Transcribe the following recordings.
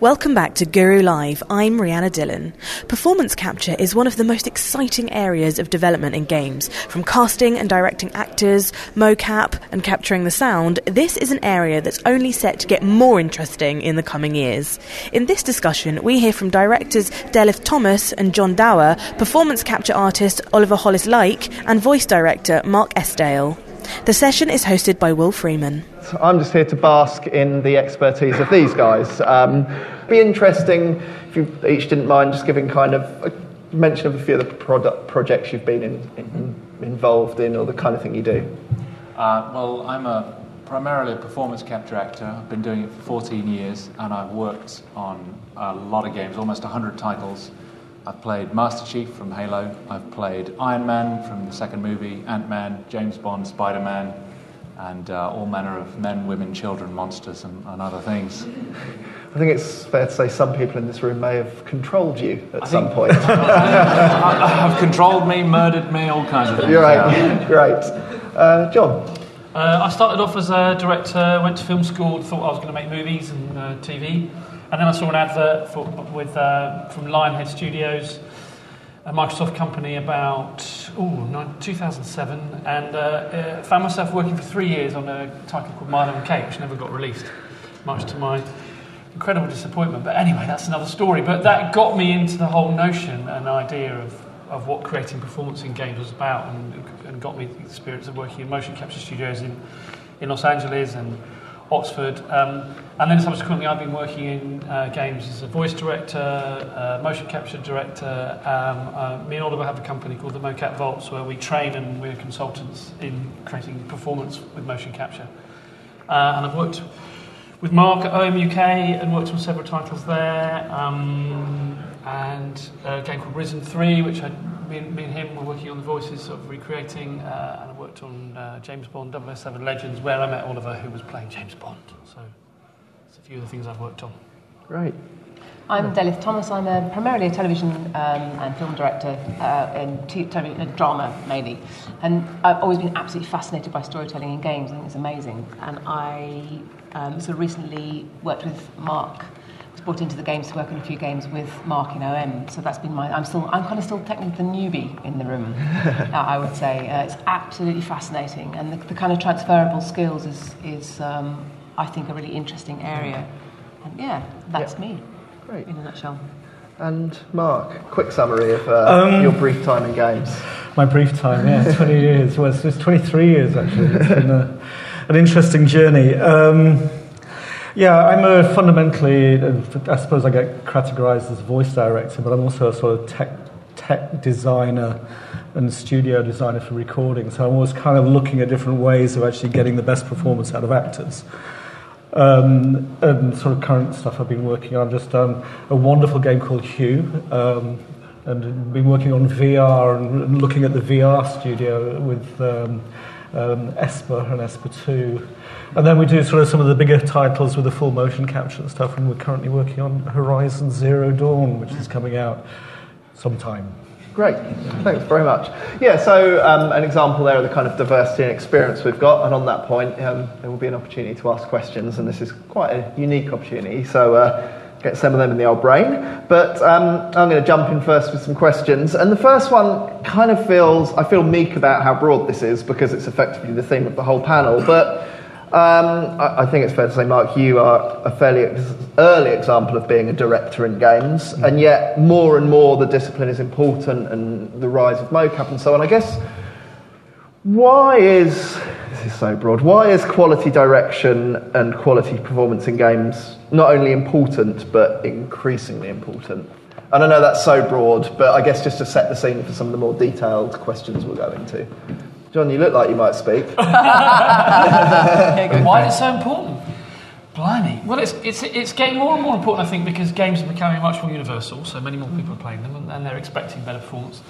Welcome back to Guru Live. I'm Rihanna Dillon. Performance capture is one of the most exciting areas of development in games. From casting and directing actors, mocap, and capturing the sound, this is an area that's only set to get more interesting in the coming years. In this discussion, we hear from directors Delyth Thomas and John Dower, performance capture artist Oliver Hollis-Leick, and voice director Mark Estdale. The session is hosted by Will Freeman. I'm just here to bask in the expertise of these guys. Um, be interesting if you each didn't mind just giving kind of a mention of a few of the product projects you've been in, in, involved in or the kind of thing you do. Uh, well, I'm a primarily a performance capture actor. I've been doing it for 14 years, and I've worked on a lot of games, almost 100 titles. I've played Master Chief from Halo. I've played Iron Man from the second movie, Ant Man, James Bond, Spider Man, and uh, all manner of men, women, children, monsters, and, and, other things. I think it's fair to say some people in this room may have controlled you at I some point. have controlled me, murdered me, all kinds of things. You're right, yeah. great. Uh, John? Uh, I started off as a director, went to film school, thought I was going to make movies and uh, TV. And then I saw an advert for, with, uh, from Lionhead Studios a Microsoft company about ooh, 2007 and uh, uh, found myself working for three years on a title called Milo and Kate, which never got released, much to my incredible disappointment. But anyway, that's another story. But that got me into the whole notion and idea of, of what creating performance in games was about and, and got me the experience of working in motion capture studios in, in Los Angeles and Oxford. Um, and then subsequently, I've been working in uh, games as a voice director, uh, motion capture director. Um, uh, me and Oliver have a company called the Mocap Vaults where we train and we're consultants in creating performance with motion capture. Uh, and I've worked with Mark at OM UK and worked on several titles there. Um, and a game called Risen 3, which I me and, me and him were working on the voices of recreating, uh, and I worked on uh, James Bond 007 Legends, where I met Oliver, who was playing James Bond. So it's a few of the things I've worked on. Great. I'm Delyth Thomas. I'm a, primarily a television um, and film director uh, in t- television, drama mainly. And I've always been absolutely fascinated by storytelling in games. I think it's amazing. And I um, sort of recently worked with Mark brought into the games to work on a few games with Mark in OM. So that's been my. I'm still. I'm kind of still technically the newbie in the room. uh, I would say uh, it's absolutely fascinating, and the, the, kind of transferable skills is is um, I think a really interesting area. And yeah, that's yep. me. Great. In a nutshell. And Mark, quick summary of uh, um, your brief time in games. My brief time, yeah, 20 years. Well, it's 23 years actually. It's been a, an interesting journey. Um, yeah, I'm a fundamentally, I suppose I get categorized as voice director, but I'm also a sort of tech, tech designer and studio designer for recording. So I'm always kind of looking at different ways of actually getting the best performance out of actors. Um, and sort of current stuff I've been working on. I've just done a wonderful game called Hue, um, and been working on VR and looking at the VR studio with um, um, Esper and Esper 2. And then we do sort of some of the bigger titles with the full motion capture and stuff, and we're currently working on Horizon Zero Dawn, which is coming out sometime. Great, thanks very much. Yeah, so um, an example there of the kind of diversity and experience we've got, and on that point, um, there will be an opportunity to ask questions, and this is quite a unique opportunity. So uh, get some of them in the old brain. But um, I'm going to jump in first with some questions. And the first one kind of feels, I feel meek about how broad this is because it's effectively the theme of the whole panel. But um, I, I, think it's fair to say, Mark, you are a fairly ex- early example of being a director in games. Mm. And yet, more and more, the discipline is important and the rise of mocap and so on. I guess, why is this is so broad. Why is quality direction and quality performance in games not only important but increasingly important? And I know that's so broad, but I guess just to set the scene for some of the more detailed questions we'll go into. John, you look like you might speak. Why is it so important? Blimey. Well, it's, it's, it's getting more and more important, I think, because games are becoming much more universal, so many more people are playing them, and, and they're expecting better performance.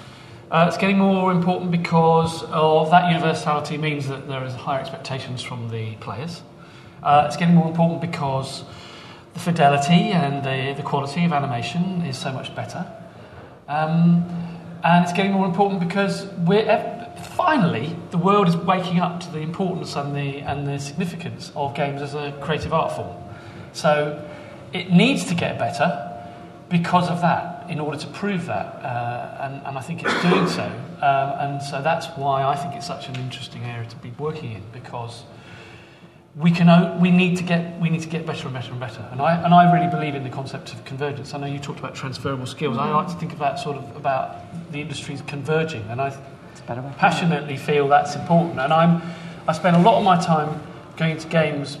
Uh, it's getting more important because of that universality means that there is higher expectations from the players. Uh, it's getting more important because the fidelity and the, the quality of animation is so much better. Um, and it's getting more important because we're finally the world is waking up to the importance and the and the significance of games as a creative art form. So it needs to get better because of that, in order to prove that, uh, and, and, I think it's doing so. Um, and so that's why I think it's such an interesting area to be working in because we can we need to get we need to get better and better and better. And I and I really believe in the concept of convergence. I know you talked about transferable skills. I like to think about sort of about the industries converging, and I passionately feel that's important. And I'm I spend a lot of my time going to games,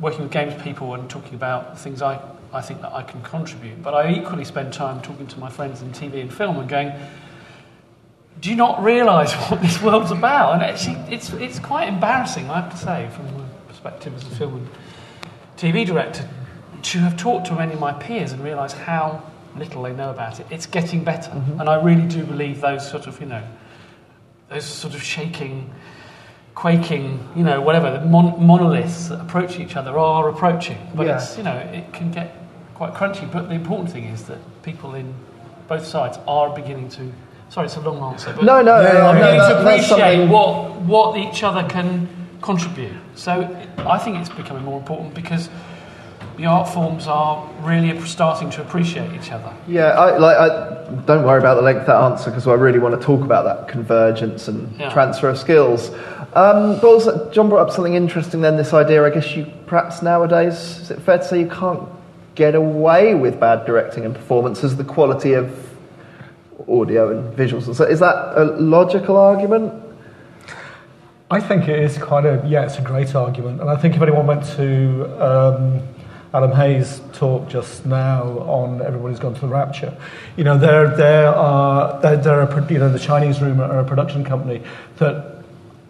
working with games people, and talking about things I I think that I can contribute. But I equally spend time talking to my friends in TV and film and going, do you not realise what this world's about? And actually, it's, it's quite embarrassing, I have to say, from my perspective as a film and TV director, to have talked to many of my peers and realise how little they know about it. It's getting better. Mm-hmm. And I really do believe those sort of, you know, those sort of shaking, quaking, you know, whatever, the mon- monoliths that approach each other are approaching. But yeah. it's, you know, it can get quite crunchy. But the important thing is that people in both sides are beginning to. Sorry, it's a long answer. But no, no, no, I'm beginning no, to appreciate what what each other can contribute. So I think it's becoming more important because the art forms are really starting to appreciate each other. Yeah, I, like, I, don't worry about the length of that answer because I really want to talk about that convergence and yeah. transfer of skills. Um, but also, John brought up something interesting then, this idea, I guess you perhaps nowadays, is it fair to say you can't get away with bad directing and performance as the quality of audio and visuals. So is that a logical argument? I think it is quite a yeah, it's a great argument, and I think if anyone went to um, Adam Hay's talk just now on everybody's gone to the rapture, you know there there are there, there are you know the Chinese Room are a production company that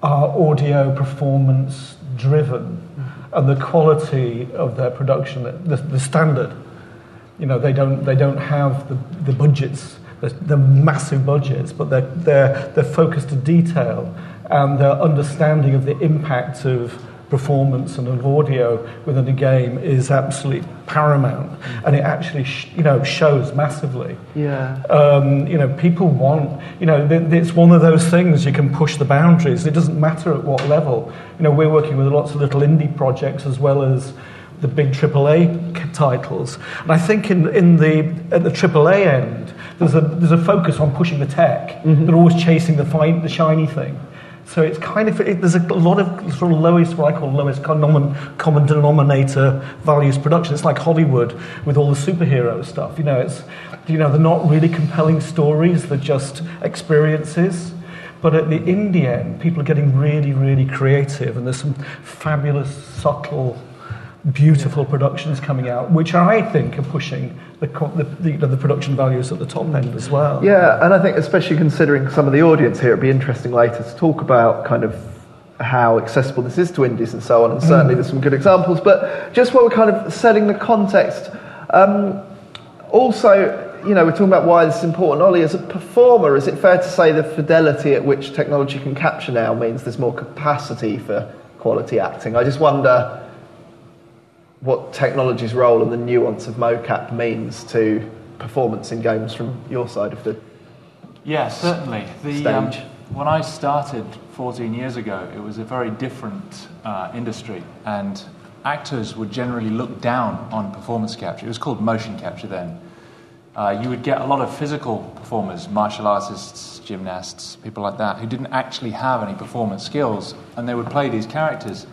are audio performance driven and the quality of their production, the, the standard. You know, they don't, they don't have the, the budgets, the, the massive budgets, but they're, they're, they're focused to detail and their understanding of the impact of performance and of audio within a game is absolutely paramount, and it actually sh- you know shows massively. Yeah. Um, you know, people want you know th- it's one of those things you can push the boundaries. It doesn't matter at what level. You know, we're working with lots of little indie projects as well as the big AAA titles, and I think in in the at the AAA end. There's a, there's a focus on pushing the tech. Mm-hmm. They're always chasing the, fine, the shiny thing. So it's kind of, it, there's a lot of sort of lowest, what I call lowest common, common denominator values production. It's like Hollywood with all the superhero stuff. You know, it's, you know, they're not really compelling stories, they're just experiences. But at the indie end, people are getting really, really creative, and there's some fabulous, subtle beautiful productions coming out, which I think are pushing the, the, the, the, production values at the top end as well. Yeah, and I think especially considering some of the audience here, it'd be interesting later to talk about kind of how accessible this is to indies and so on, and certainly mm. there's some good examples. But just while we're kind of setting the context, um, also, you know, we're talking about why this is important. Ollie, as a performer, is it fair to say the fidelity at which technology can capture now means there's more capacity for quality acting? I just wonder what technology's role and the nuance of mocap means to performance in games from your side of the yeah certainly. The um, when I started 14 years ago it was a very different uh, industry and actors would generally look down on performance capture. It was called motion capture then. Uh, you would get a lot of physical performers martial artists gymnasts people like that who didn't actually have any performance skills and they would play these characters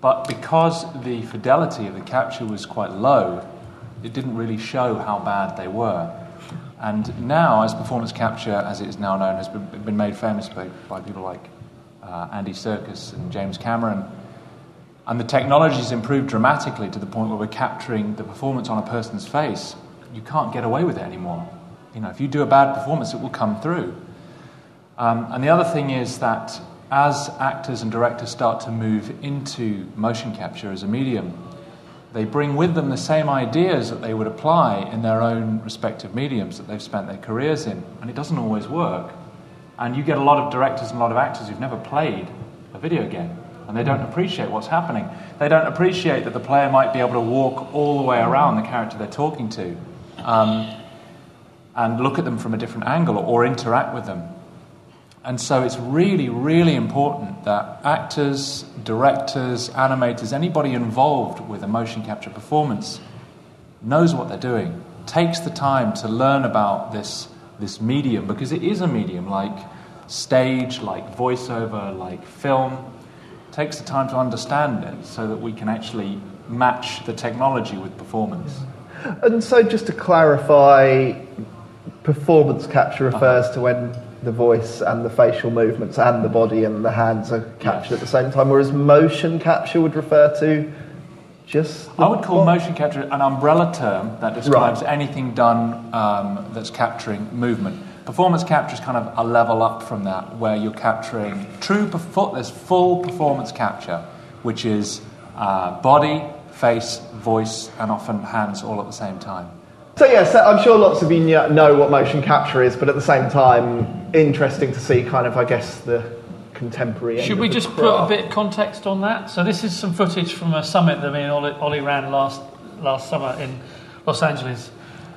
but because the fidelity of the capture was quite low, it didn't really show how bad they were. And now, as performance capture, as it is now known, has been, made famous by, by people like uh, Andy Serkis and James Cameron, and the technology has improved dramatically to the point where we're capturing the performance on a person's face. You can't get away with it anymore. You know, if you do a bad performance, it will come through. Um, and the other thing is that as actors and directors start to move into motion capture as a medium, they bring with them the same ideas that they would apply in their own respective mediums that they've spent their careers in, and it doesn't always work. And you get a lot of directors and a lot of actors who've never played a video game, and they don't appreciate what's happening. They don't appreciate that the player might be able to walk all the way around the character they're talking to um, and look at them from a different angle or interact with them and so it's really, really important that actors, directors, animators, anybody involved with a motion capture performance knows what they're doing, takes the time to learn about this, this medium, because it is a medium like stage, like voiceover, like film, takes the time to understand it so that we can actually match the technology with performance. And so, just to clarify, performance capture uh-huh. refers to when the voice and the facial movements and the body and the hands are captured at the same time, whereas motion capture would refer to just. I would call motion capture an umbrella term that describes right. anything done um, that's capturing movement. Performance capture is kind of a level up from that, where you're capturing true. Perfor- there's full performance capture, which is uh, body, face, voice, and often hands all at the same time. So yes, I'm sure lots of you know what motion capture is, but at the same time, interesting to see kind of, I guess, the contemporary. Should we just put a bit of context on that? So this is some footage from a summit that me and Ollie, Ollie ran last last summer in Los Angeles,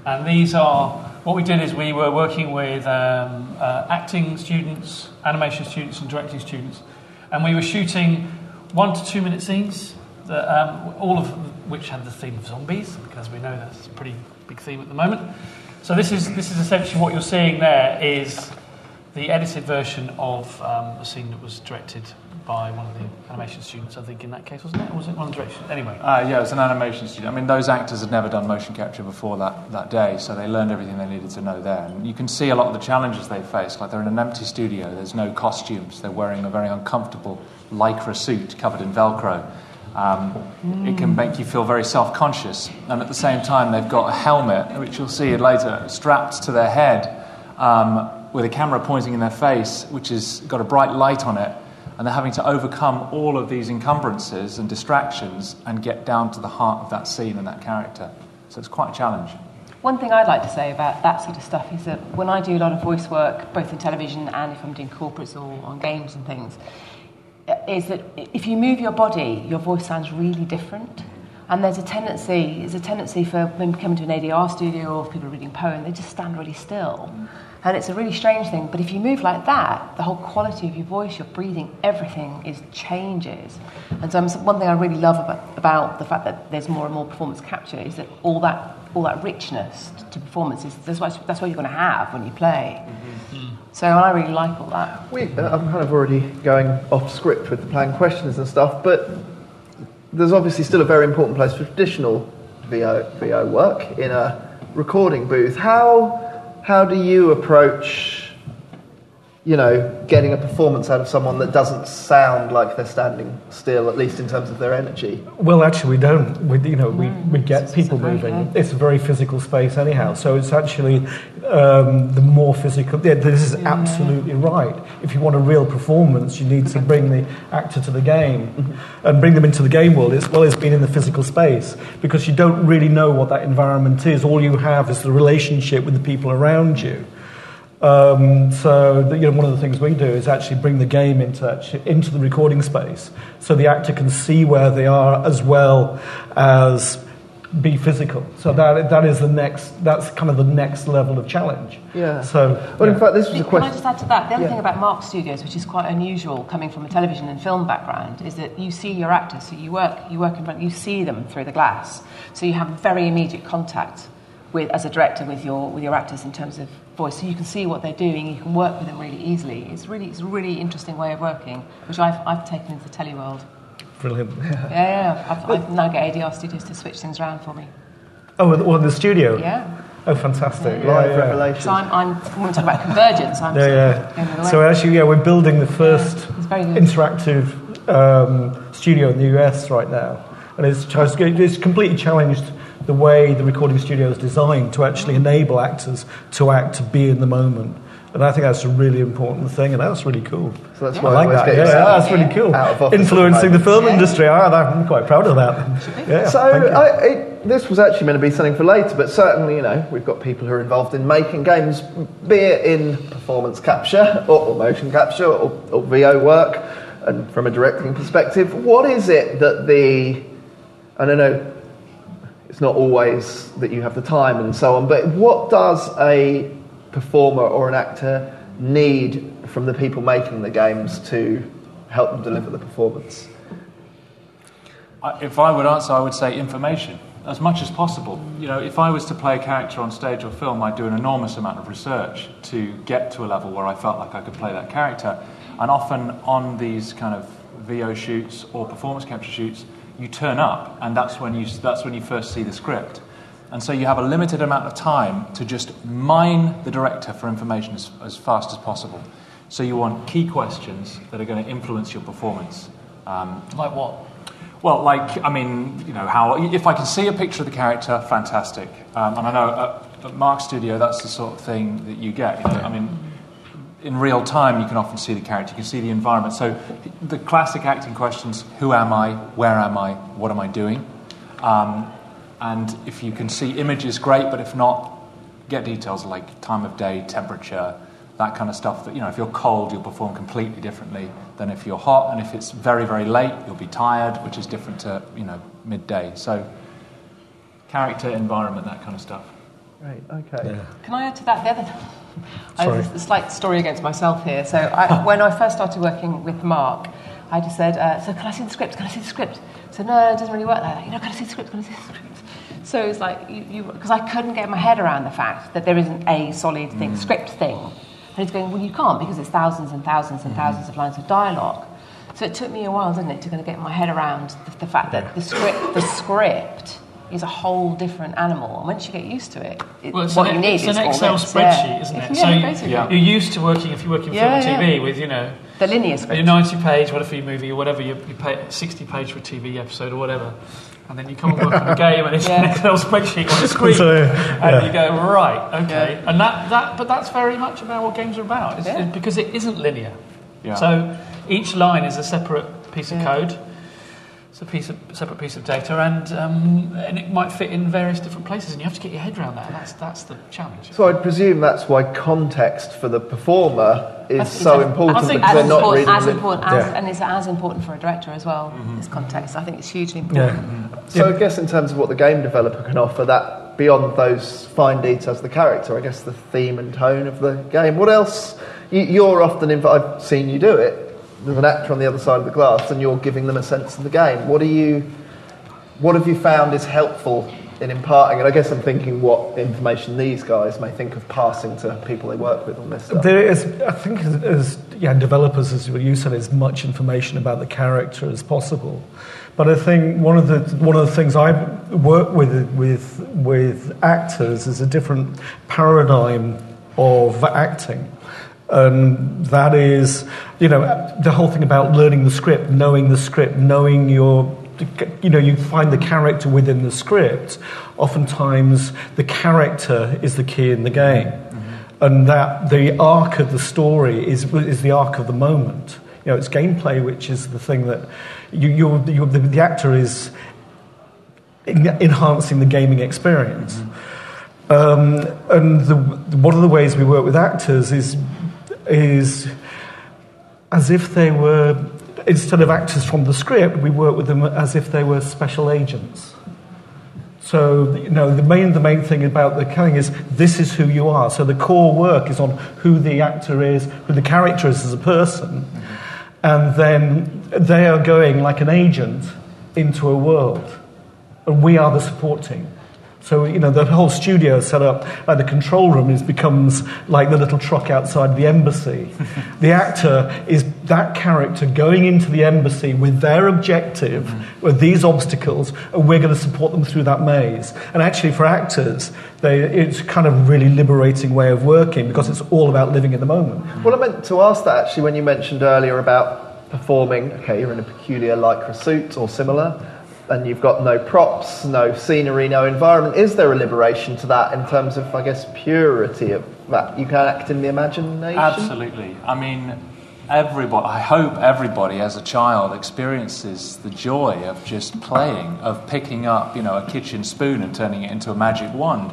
and these are what we did is we were working with um, uh, acting students, animation students, and directing students, and we were shooting one to two minute scenes, that, um, all of which had the theme of zombies, because we know that's pretty big theme at the moment. So this is this is essentially what you're seeing there is the edited version of um, a scene that was directed by one of the animation students, I think, in that case, wasn't it? Or was it one direction? Anyway. Uh, yeah, it was an animation student. I mean, those actors had never done motion capture before that, that day, so they learned everything they needed to know there. And you can see a lot of the challenges they faced. Like, they're in an empty studio, there's no costumes, they're wearing a very uncomfortable lycra suit covered in Velcro. Um, mm. It can make you feel very self conscious. And at the same time, they've got a helmet, which you'll see later, strapped to their head um, with a camera pointing in their face, which has got a bright light on it and they're having to overcome all of these encumbrances and distractions and get down to the heart of that scene and that character. So it's quite a challenge. One thing I'd like to say about that sort of stuff is that when I do a lot of voice work, both in television and if I'm doing corporates or on games and things, is that if you move your body, your voice sounds really different. And there's a tendency, there's a tendency for when coming to an ADR studio or people are reading poem, they just stand really still. And it's a really strange thing, but if you move like that, the whole quality of your voice, your breathing, everything is changes. And so one thing I really love about, about the fact that there's more and more performance capture is that all that all that richness to performance is that's what, that's what you're going to have when you play. Mm-hmm. So I really like all that. We, uh, I'm kind of already going off script with the planned questions and stuff, but there's obviously still a very important place for traditional VO, VO work in a recording booth. How how do you approach, you know, getting a performance out of someone that doesn't sound like they're standing still, at least in terms of their energy? Well, actually, we don't. We, you know, we, we get people moving. It's a very physical space, anyhow. So it's actually um, the more physical. Yeah, this is absolutely right. If you want a real performance, you need to bring the actor to the game and bring them into the game world as well as being in the physical space because you don't really know what that environment is. All you have is the relationship with the people around you. Um, so, the, you know, one of the things we do is actually bring the game into, into the recording space so the actor can see where they are as well as be physical. So that that is the next. That's kind of the next level of challenge. Yeah. So, well, yeah. in fact, this was a question. Can I just add to that? The other yeah. thing about Mark Studios, which is quite unusual, coming from a television and film background, is that you see your actors. So you work, you work in front, you see them through the glass. So you have very immediate contact with, as a director, with your with your actors in terms of voice. So you can see what they're doing. You can work with them really easily. It's really, it's a really interesting way of working, which I've I've taken into the telly world. Brilliant. Yeah, yeah. I've, I've now get ADR studios to switch things around for me. Oh, well, in the studio? Yeah. Oh, fantastic. Yeah, Live yeah. revelation. So I'm, I'm, when we talk about convergence, I'm yeah, yeah. So actually, yeah, we're building the first interactive um, studio in the US right now. And it's, it's completely challenged the way the recording studio is designed to actually enable actors to act, to be in the moment. And I think that's a really important thing, and that's really cool. So that's yeah. I like that. Yeah, that's really cool. Influencing the film yeah. industry, ah, I, I'm quite proud of that. Yeah, so I, it, this was actually meant to be something for later, but certainly, you know, we've got people who are involved in making games, be it in performance capture or, or motion capture or, or VO work, and from a directing perspective. What is it that the I don't know. It's not always that you have the time and so on, but what does a performer or an actor need from the people making the games to help them deliver the performance? If I would answer, I would say information. as much as possible. You know, if I was to play a character on stage or film, I'd do an enormous amount of research to get to a level where I felt like I could play that character. And often on these kind of VO shoots or performance capture shoots, you turn up, and that's when you that's when you first see the script. And so you have a limited amount of time to just mine the director for information as, as fast as possible. So you want key questions that are going to influence your performance. Um, Like what? well, like, I mean, you know, how if I can see a picture of the character, fantastic. Um, and I know at, at Mark Studio, that's the sort of thing that you get. You know? I mean, in real time, you can often see the character, you can see the environment. So the classic acting questions: Who am I? Where am I? What am I doing? Um, and if you can see images, great. But if not, get details like time of day, temperature, that kind of stuff. That you know, if you're cold, you'll perform completely differently than if you're hot, and if it's very, very late, you'll be tired, which is different to you know midday. So, character, environment, that kind of stuff. Great. Okay. Can I add to that? The other, I have a slight story against myself here. So I, ah. when I first started working with Mark, I just said, uh, "So can I see the script? Can I see the script?" So no, it doesn't really work like that. You know, can I see the script? Can I see the script? So it's like you because I couldn't get my head around the fact that there isn't a solid thing, mm. script thing. And he's going, "Well, you can't because it's thousands and thousands and mm-hmm. thousands of lines of dialogue." So it took me a while, didn't it, to kind of get my head around the, the fact that the script, the script. Is a whole different animal, and once you get used to it, it Well, it's what an, you need it's is an Excel this, spreadsheet, yeah. isn't it? Yeah, so you- basically. Yeah. you're used to working, if you're working Yeah, film and yeah. TV, with, you know, The linear script. your 90 page, whatever for your movie or whatever, you, you pay 60 page for a TV episode or whatever. And then you come and work on a game and it's an Yeah. Excel spreadsheet on the screen. So, and you go, right, okay. Yeah. And that, that, but that's very much about what games are about, it's, Yeah. it- because it isn't linear. Yeah. So each line is a separate piece of Yeah. code. It's a piece of, separate piece of data, and um, and it might fit in various different places, and you have to get your head around that. That's that's the challenge. So I'd presume that's why context for the performer is That's- so important I think because as they're not important, reading as important as, Yeah. and it's as important for a director as well. Mm-hmm. This context, I think it's hugely Yeah. important. So I guess in terms of what the game developer can offer, that beyond those fine details of the character, I guess the theme and tone of the game. What else? You, you're often involved. I've seen you do it. There's an actor on the other side of the glass, and you're giving them a sense of the game. What are you? What have you found is helpful in imparting? And I guess I'm thinking what information these guys may think of passing to people they work with on this stuff. There is, I think, as, yeah, developers, as you said, as much information about the character as possible. But I think one of the one of the things I work with with with actors is a different paradigm of acting. And that is, you know, the whole thing about learning the script, knowing the script, knowing your, you know, you find the character within the script. Oftentimes, the character is the key in the game mm-hmm. and that the arc of the story is, is the arc of the moment. You know, it's gameplay, which is the thing that you, you're, you're, the, the actor is en- enhancing the gaming experience. Mm-hmm. Um, and the, one of the ways we work with actors is, is as if they were, instead of actors from the script, we work with them as if they were special agents. So, you know, the main, the main thing about the killing is this is who you are. So the core work is on who the actor is, who the character is as a person. And then they are going like an agent into a world. And we are the support team. So, you know, the whole studio is set up, like the control room is, becomes like the little truck outside the embassy. the actor is that character going into the embassy with their objective, mm-hmm. with these obstacles, and we're going to support them through that maze. And actually, for actors, they, it's kind of really liberating way of working because it's all about living in the moment. Mm-hmm. Well, I meant to ask that actually when you mentioned earlier about performing. Okay, you're in a peculiar lycra suit or similar, and you've got no props, no scenery, no environment. Is there a liberation to that in terms of, I guess, purity of that? You can act in the imagination. Absolutely. I mean, everybody, I hope everybody as a child experiences the joy of just playing, of picking up, you know, a kitchen spoon and turning it into a magic wand.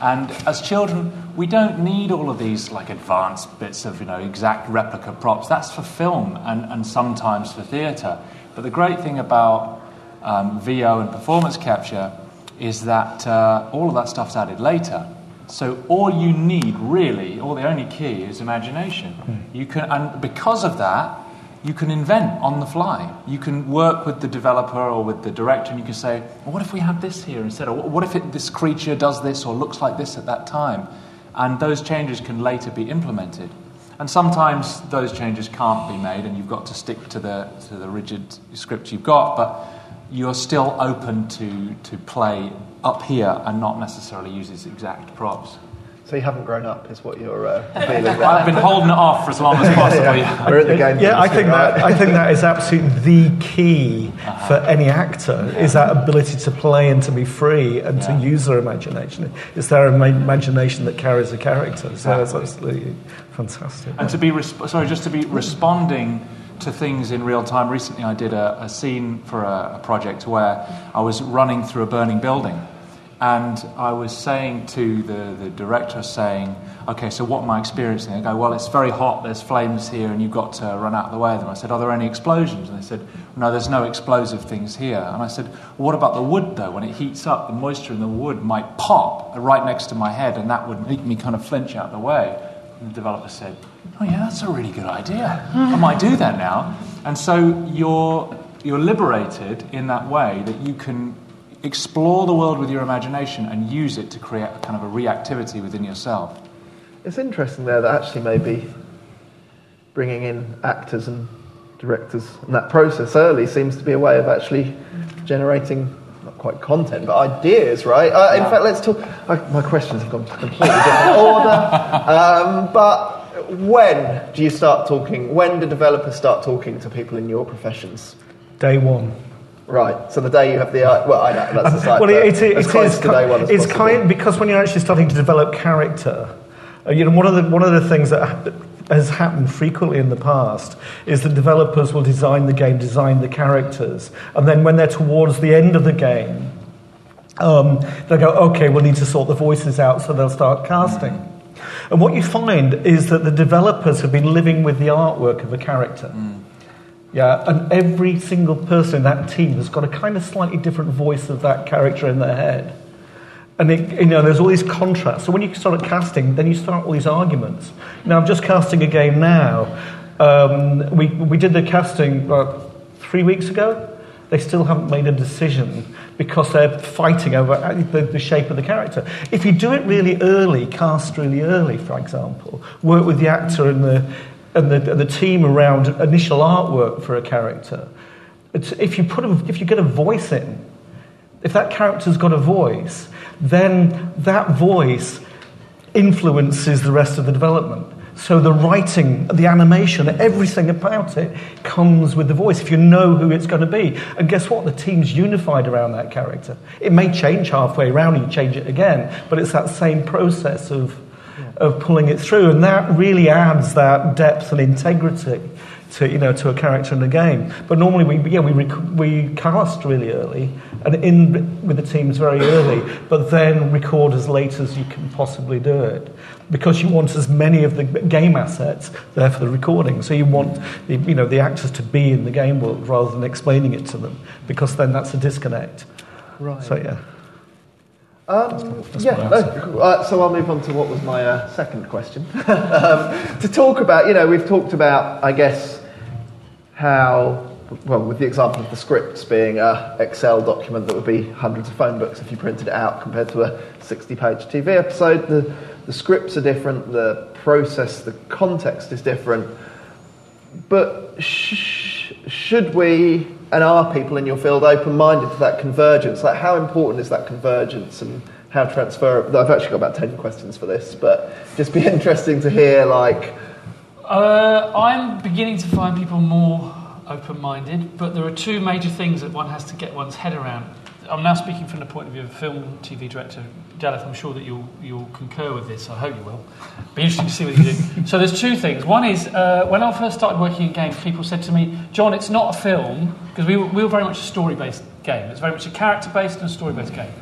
And as children, we don't need all of these like advanced bits of, you know, exact replica props. That's for film and, and sometimes for theatre. But the great thing about um, VO and performance capture is that uh, all of that stuff's added later. So all you need, really, or the only key, is imagination. You can, and because of that, you can invent on the fly. You can work with the developer or with the director, and you can say, well, "What if we had this here instead? Or what if it, this creature does this or looks like this at that time?" And those changes can later be implemented. And sometimes those changes can't be made, and you've got to stick to the to the rigid script you've got. But you're still open to to play up here and not necessarily use these exact props. So you haven't grown up, is what you're uh, feeling there. I've been holding it off for as long as possible. yeah. We're at the game. Yeah, I think right? that I think that is absolutely the key for any actor is that ability to play and to be free and to use their imagination. It's their ima- imagination that carries the character. So that's absolutely fantastic. And to be resp- sorry, just to be responding to things in real time. Recently, I did a, a scene for a, a project where I was running through a burning building, and I was saying to the, the director, saying, "Okay, so what am I experiencing?" They go, "Well, it's very hot. There's flames here, and you've got to run out of the way of them." I said, "Are there any explosions?" And they said, "No, there's no explosive things here." And I said, well, "What about the wood, though? When it heats up, the moisture in the wood might pop right next to my head, and that would make me kind of flinch out of the way." And the developer said, Oh, yeah, that's a really good idea. I might do that now. And so you're, you're liberated in that way that you can explore the world with your imagination and use it to create a kind of a reactivity within yourself. It's interesting there that actually maybe bringing in actors and directors and that process early seems to be a way of actually generating not quite content but ideas, right? Uh, in Yeah. fact, let's talk. I, my questions have gone to a completely different order. Um, but when do you start talking? When do developers start talking to people in your professions? Day one. Right. So the day you have the uh, well, I know that's the site. well, it, it, close is to day one ki- it's kind because when you're actually starting to develop character, uh, you know one of the one of the things that has happened frequently in the past is that developers will design the game, design the characters, and then when they're towards the end of the game, um, they'll go, okay, we'll need to sort the voices out, so they'll start casting. And what you find is that the developers have been living with the artwork of a character. Yeah, and every single person in that team has got a kind of slightly different voice of that character in their head. And it, you know, there's all these contrasts. So when you start casting, then you start all these arguments. Now, I'm just casting a game now. Um, we, we did the casting uh, three weeks ago. They still haven't made a decision because they're fighting over the, the shape of the character. If you do it really early, cast really early, for example, work with the actor and the, and the, and the team around initial artwork for a character. It's, if, you put a, if you get a voice in, if that character's got a voice, then that voice influences the rest of the development. So the writing, the animation, everything about it comes with the voice if you know who it's going to be. And guess what? The team's unified around that character. It may change halfway around and you change it again, but it's that same process of, of pulling it through. And that really adds that depth and integrity to, you know, to a character in the game. But normally we, yeah, we, rec- we cast really early and in with the teams very early, but then record as late as you can possibly do it because you want as many of the game assets there for the recording. So you want the, you know, the actors to be in the game world rather than explaining it to them because then that's a disconnect. Right. So yeah. Um, yeah, no, uh, so I'll move on to what was my uh, second question. um, to talk about, you know, we've talked about, I guess, how, well, with the example of the scripts being a Excel document that would be hundreds of phone books if you printed it out compared to a 60-page TV episode, the, the scripts are different, the process, the context is different. But sh- should we, and are people in your field open-minded to that convergence? Like, how important is that convergence, and how transferable? I've actually got about ten questions for this, but just be interesting to hear. Like, Uh, I'm beginning to find people more open minded, but there are two major things that one has to get one's head around. I'm now speaking from the point of view of a film TV director. Delyth, I'm sure that you'll, you'll concur with this. I hope you will. Be interesting to see what you do. so there's two things. One is uh, when I first started working in games, people said to me, John, it's not a film, because we, were- we were very much a story based game. It's very much a character based and a story based game.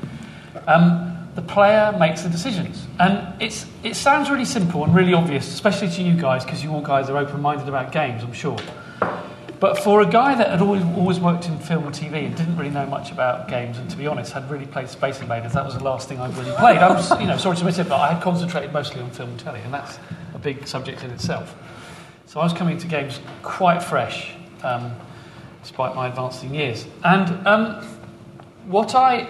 Um, the player makes the decisions. And it's, it sounds really simple and really obvious, especially to you guys, because you all guys are open minded about games, I'm sure. But for a guy that had always, always worked in film and TV and didn't really know much about games, and to be honest, had really played Space Invaders, that was the last thing I'd really played. I was, you know, sorry to admit it, but I had concentrated mostly on film and telly, and that's a big subject in itself. So I was coming to games quite fresh, um, despite my advancing years. And um, what I,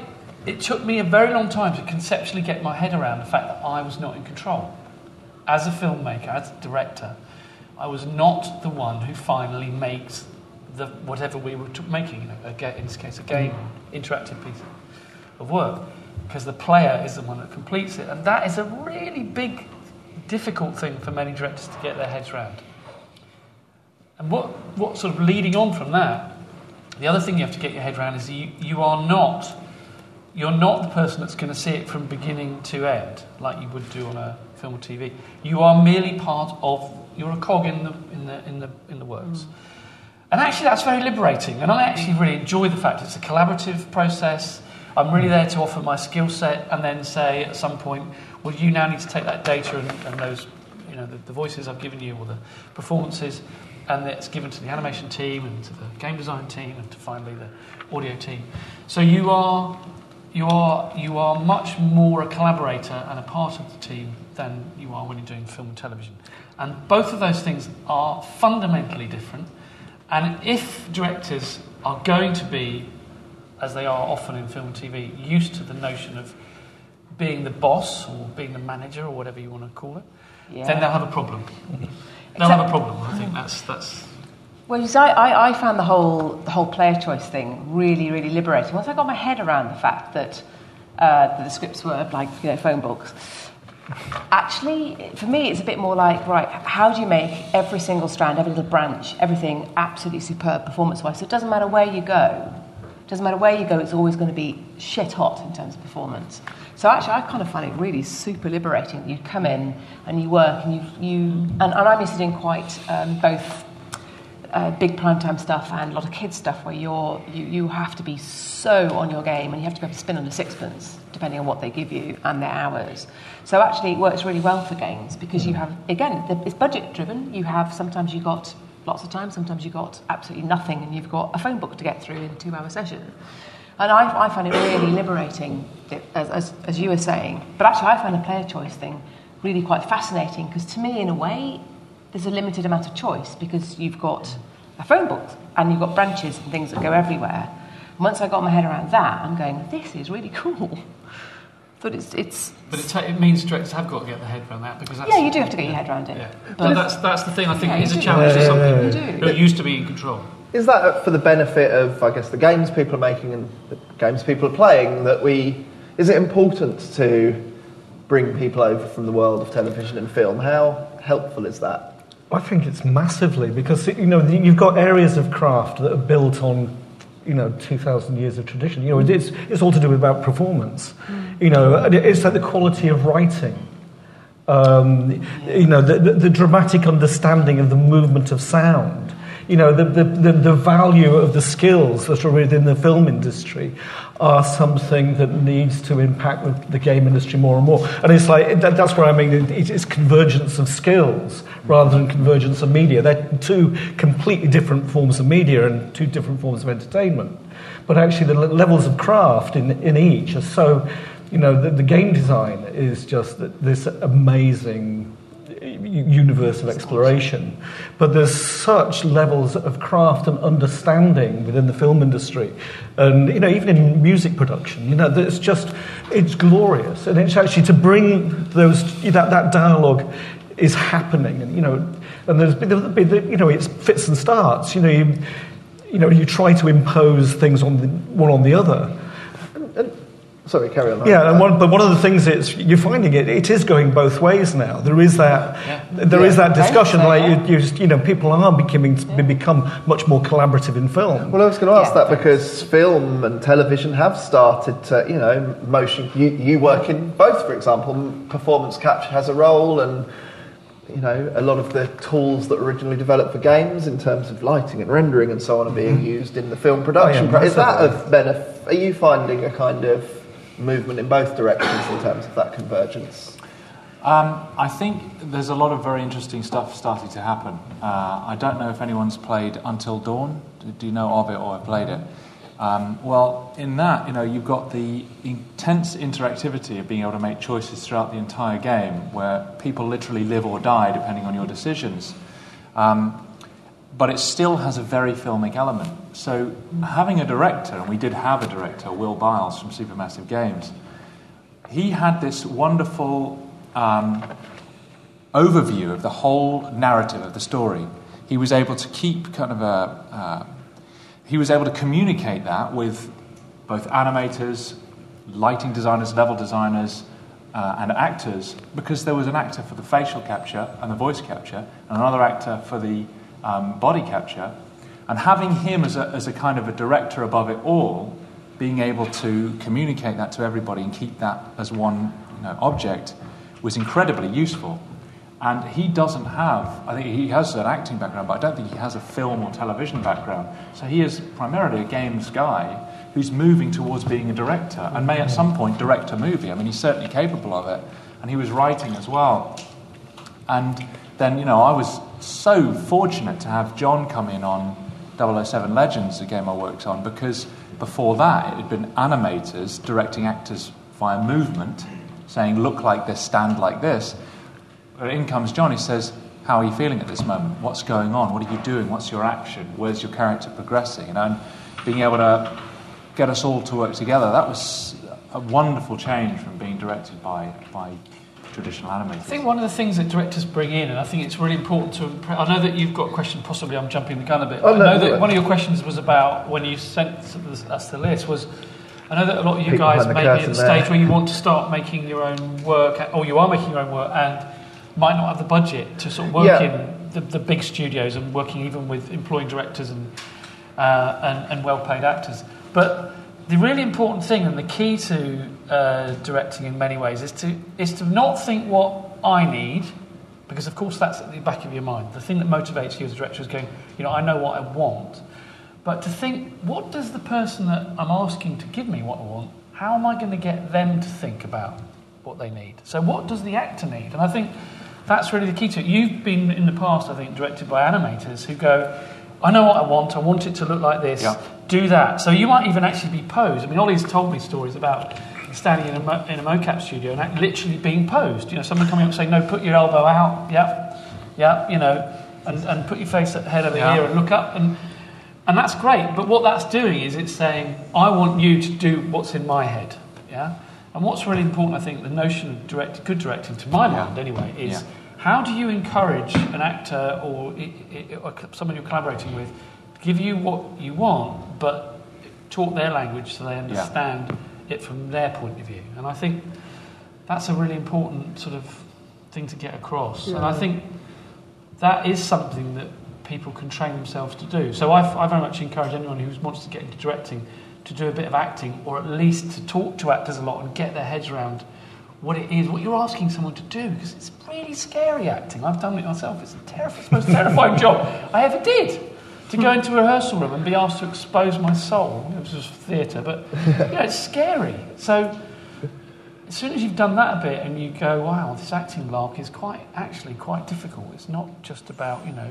it took me a very long time to conceptually get my head around the fact that I was not in control. As a filmmaker, as a director, I was not the one who finally makes the, whatever we were making, you know, in this case, a game, interactive piece of work, because the player is the one that completes it. And that is a really big, difficult thing for many directors to get their heads around. And what, what sort of leading on from that, the other thing you have to get your head around is you, you are not you're not the person that's going to see it from beginning to end, like you would do on a film or TV. You are merely part of. You're a cog in the in the in the in the works. Mm. And actually, that's very liberating. And I actually really enjoy the fact it's a collaborative process. I'm really mm. there to offer my skill set and then say at some point, well, you now need to take that data and, and those, you know, the, the voices I've given you or the performances, and it's given to the animation team and to the game design team and to finally the audio team. So you are, you are, you are much more a collaborator and a part of the team than you are when you're doing film and television. And both of those things are fundamentally different. And if directors are going to be, as they are often in film and TV, used to the notion of being the boss or being the manager or whatever you want to call it, Yeah. then they'll have a problem. They'll have a problem. I think that's that's. Well, you see, I, I, found the whole the whole player choice thing really, really liberating. Once I got my head around the fact that, uh, that the scripts were like you know phone books, actually, for me, it's a bit more like right, how do you make every single strand, every little branch, everything absolutely superb performance-wise? So it doesn't matter where you go, it doesn't matter where you go, it's always going to be shit hot in terms of performance. So actually, I kind of find it really super liberating. You come in and you work, and you you and, and I'm to doing quite um, both uh, big primetime stuff and a lot of kids stuff where you're you, you have to be so on your game and you have to be able to spin on a sixpence depending on what they give you and their hours. So actually, it works really well for games because you have again the, it's budget driven. You have sometimes you got lots of time, sometimes you got absolutely nothing, and you've got a phone book to get through in a two-hour session. And I, I find it really liberating, as, as, as you were saying. But actually, I find the player choice thing really quite fascinating because to me, in a way, there's a limited amount of choice because you've got a phone book and you've got branches and things that go everywhere. And once I got my head around that, I'm going, this is really cool. But it's, it's But it, ta- it means directors have got to get their head around that because that's, yeah, you do have to get your head around it. Yeah. But But that's that's the thing. I think Yeah, it is you a challenge for some Yeah, people yeah, yeah. who used to be in control. Is that for the benefit of, I guess, the games people are making and the games people are playing? That we is it important to bring people over from the world of television and film? How helpful is that? I think it's massively because you know you've got areas of craft that are built on you know two thousand years of tradition. You know it's it's all to do with about performance. You know it's like the quality of writing. Um, you know the, the, the dramatic understanding of the movement of sound. You know the, the, the, the value of the skills that are within the film industry are something that needs to impact the, game industry more and more. And it's like that, that's where I mean it, it's convergence of skills rather than convergence of media. They're two completely different forms of media and two different forms of entertainment. But actually, the levels of craft in, in each are so. You know, the, the game design is just this amazing universe of exploration. But there's such levels of craft and understanding within the film industry, and you know, even in music production, you know, it's just it's glorious, and it's actually to bring those that that dialogue is happening, and you know, and there's you know, it's fits and starts. You know, you, you know, you try to impose things on the, one on the other. Sorry, carry on. Yeah, and one, but one of the things is you're finding it. It is going both ways now. There is that. There is Yeah. that discussion. Right, so, Like you, you, just, you know, people are becoming become much more collaborative in film. Well, I was going to ask Yeah. that because film and television have started to, you know, motion. You, you work in both, for example. Performance capture has a role, and you know, a lot of the tools that were originally developed for games in terms of lighting and rendering and so on are being used in the film production. Mm-hmm. Oh, yeah, is that a of benefit? Are you finding a kind of movement in both directions in terms of that convergence? Um, I think there's a lot of very interesting stuff starting to happen. Uh, I don't know if anyone's played Until Dawn. Do, you know of it or have played it? Um, well, in that, you know, you've got the intense interactivity of being able to make choices throughout the entire game, where people literally live or die depending on your decisions. Um, but it still has a very filmic element. So having a director, and we did have a director, Will Byles from Supermassive Games, he had this wonderful um, overview of the whole narrative of the story. He was able to keep kind of a. Uh, he was able to communicate that with both animators, lighting designers, level designers, uh, and actors because there was an actor for the facial capture and the voice capture, and another actor for the um, body capture. And having him as a, as a kind of a director above it all, being able to communicate that to everybody and keep that as one you know, object was incredibly useful. And he doesn't have, I think he has an acting background, but I don't think he has a film or television background. So he is primarily a games guy who's moving towards being a director and may at some point direct a movie. I mean, he's certainly capable of it. And he was writing as well. And then, you know, I was so fortunate to have John come in on 007 Legends, the game I worked on, because before that it had been animators directing actors via movement, saying, look like this, stand like this. But in comes John, he says, how are you feeling at this moment? What's going on? What are you doing? What's your action? Where's your character progressing? You know, and being able to get us all to work together, that was a wonderful change from being directed by, by traditional animators. I think one of the things that directors bring in, and I think it's really important to. I know that you've got a question. Possibly, I'm jumping the gun a bit. Oh, no, I know that no. one of your questions was about when you sent us the list was. I know that a lot of you Peek guys behind the may be at curtain the there. stage where you want to start making your own work, or you are making your own work, and might not have the budget to sort of work Yeah. in the, the big studios and working even with employing directors and uh, and, and well-paid actors. But the really important thing and the key to uh, directing in many ways is to is to not think what I need, because of course that's at the back of your mind. The thing that motivates you as a director is going, you know, I know what I want, but to think what does the person that I'm asking to give me what I want, how am I going to get them to think about what they need? So what does the actor need? And I think that's really the key to it. You've been in the past, I think, directed by animators who go, I know what I want. I want it to look like this. Yeah. Do that. So you might even actually be posed. I mean, Ollie's told me stories about standing in a, mo- in a mocap studio and act- literally being posed. You know, someone coming up and saying, "No, put your elbow out." Yep, yep. You know, and, and put your face at head over Yeah. here and look up and. And that's great, but what that's doing is it's saying, I want you to do what's in my head. Yeah? And what's really important, I think, the notion of direct, good directing, to my Yeah. mind anyway, is Yeah. how do you encourage an actor or, i- i- or someone you're collaborating with to give you what you want, but talk their language so they understand it from their point of view? And I think that's a really important sort of thing to get across. And I think that is something that people can train themselves to do. So I, I very much encourage anyone who wants to get into directing to do a bit of acting, or at least to talk to actors a lot and get their heads around what it is, what you're asking someone to do, because it's really scary acting. I've done it myself. It's the most terrifying job I ever did. To go into a rehearsal room and be asked to expose my soul. It was just theatre, but yeah, it's scary. So as soon as you've done that a bit and you go, wow, this acting lark is quite actually quite difficult. It's not just about you know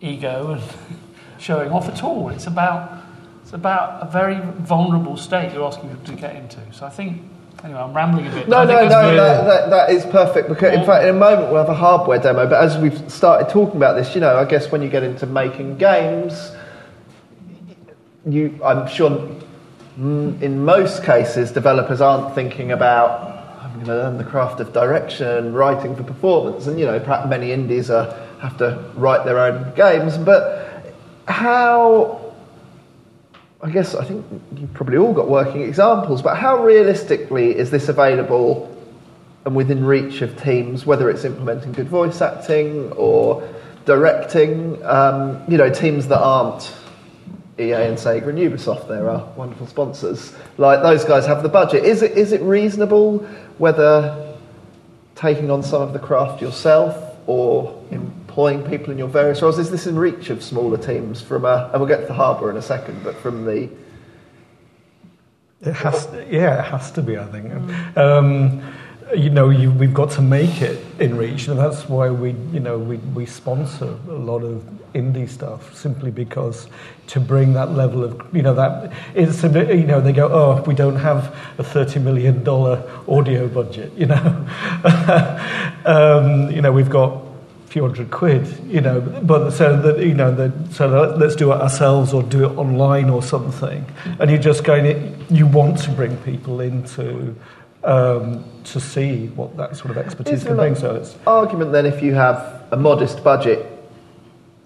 ego and showing off at all. It's about it's about a very vulnerable state you're asking people to get into. So I think anyway, I'm rambling a bit. No, no, no, that, that, that is perfect. Because in fact, in a moment we'll have a hardware demo. But as we've started talking about this, you know, I guess when you get into making games, you, I'm sure, mm, in most cases, developers aren't thinking about. I'm going to learn the craft of direction, writing for performance, and you know, perhaps many indies are, have to write their own games. But how I guess I think you've probably all got working examples, but how realistically is this available and within reach of teams, whether it's implementing good voice acting or directing? Um, you know, teams that aren't EA and Sega and Ubisoft, there are wonderful sponsors. Like those guys have the budget. Is it is it reasonable whether taking on some of the craft yourself or employing people in your various roles? Is this in reach of smaller teams from a, and we'll get to the harbour in a second, but from the, It has, yeah, it has to be. I think. Um, you know, you, we've got to make it in reach, and that's why we, you know, we, we sponsor a lot of indie stuff simply because to bring that level of, you know, that it's a you know, they go, oh, we don't have a thirty million dollar audio budget, you know, um, you know, we've got few hundred quid, you know. But so that you know, the, so let's do it ourselves or do it online or something. And you're just going, you want to bring people into um, to see what that sort of expertise can bring. So it's argument then, if you have a modest budget,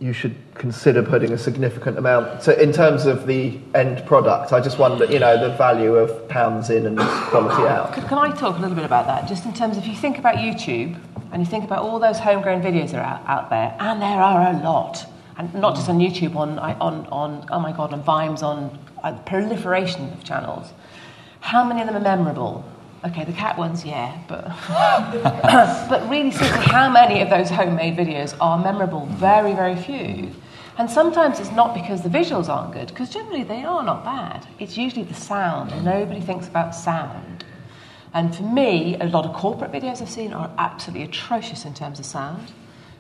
you should consider putting a significant amount. So, in terms of the end product, I just wonder, you know, the value of pounds in and quality out. Can, can I talk a little bit about that? Just in terms if you think about YouTube and you think about all those homegrown videos that are out, out there, and there are a lot, and not just on YouTube, on, on, on oh my God, on Vimes, on a proliferation of channels. How many of them are memorable? Okay, the cat ones, yeah, but but really, seriously, how many of those homemade videos are memorable? Very, very few. And sometimes it's not because the visuals aren't good, because generally they are not bad. It's usually the sound, and nobody thinks about sound. And for me, a lot of corporate videos I've seen are absolutely atrocious in terms of sound.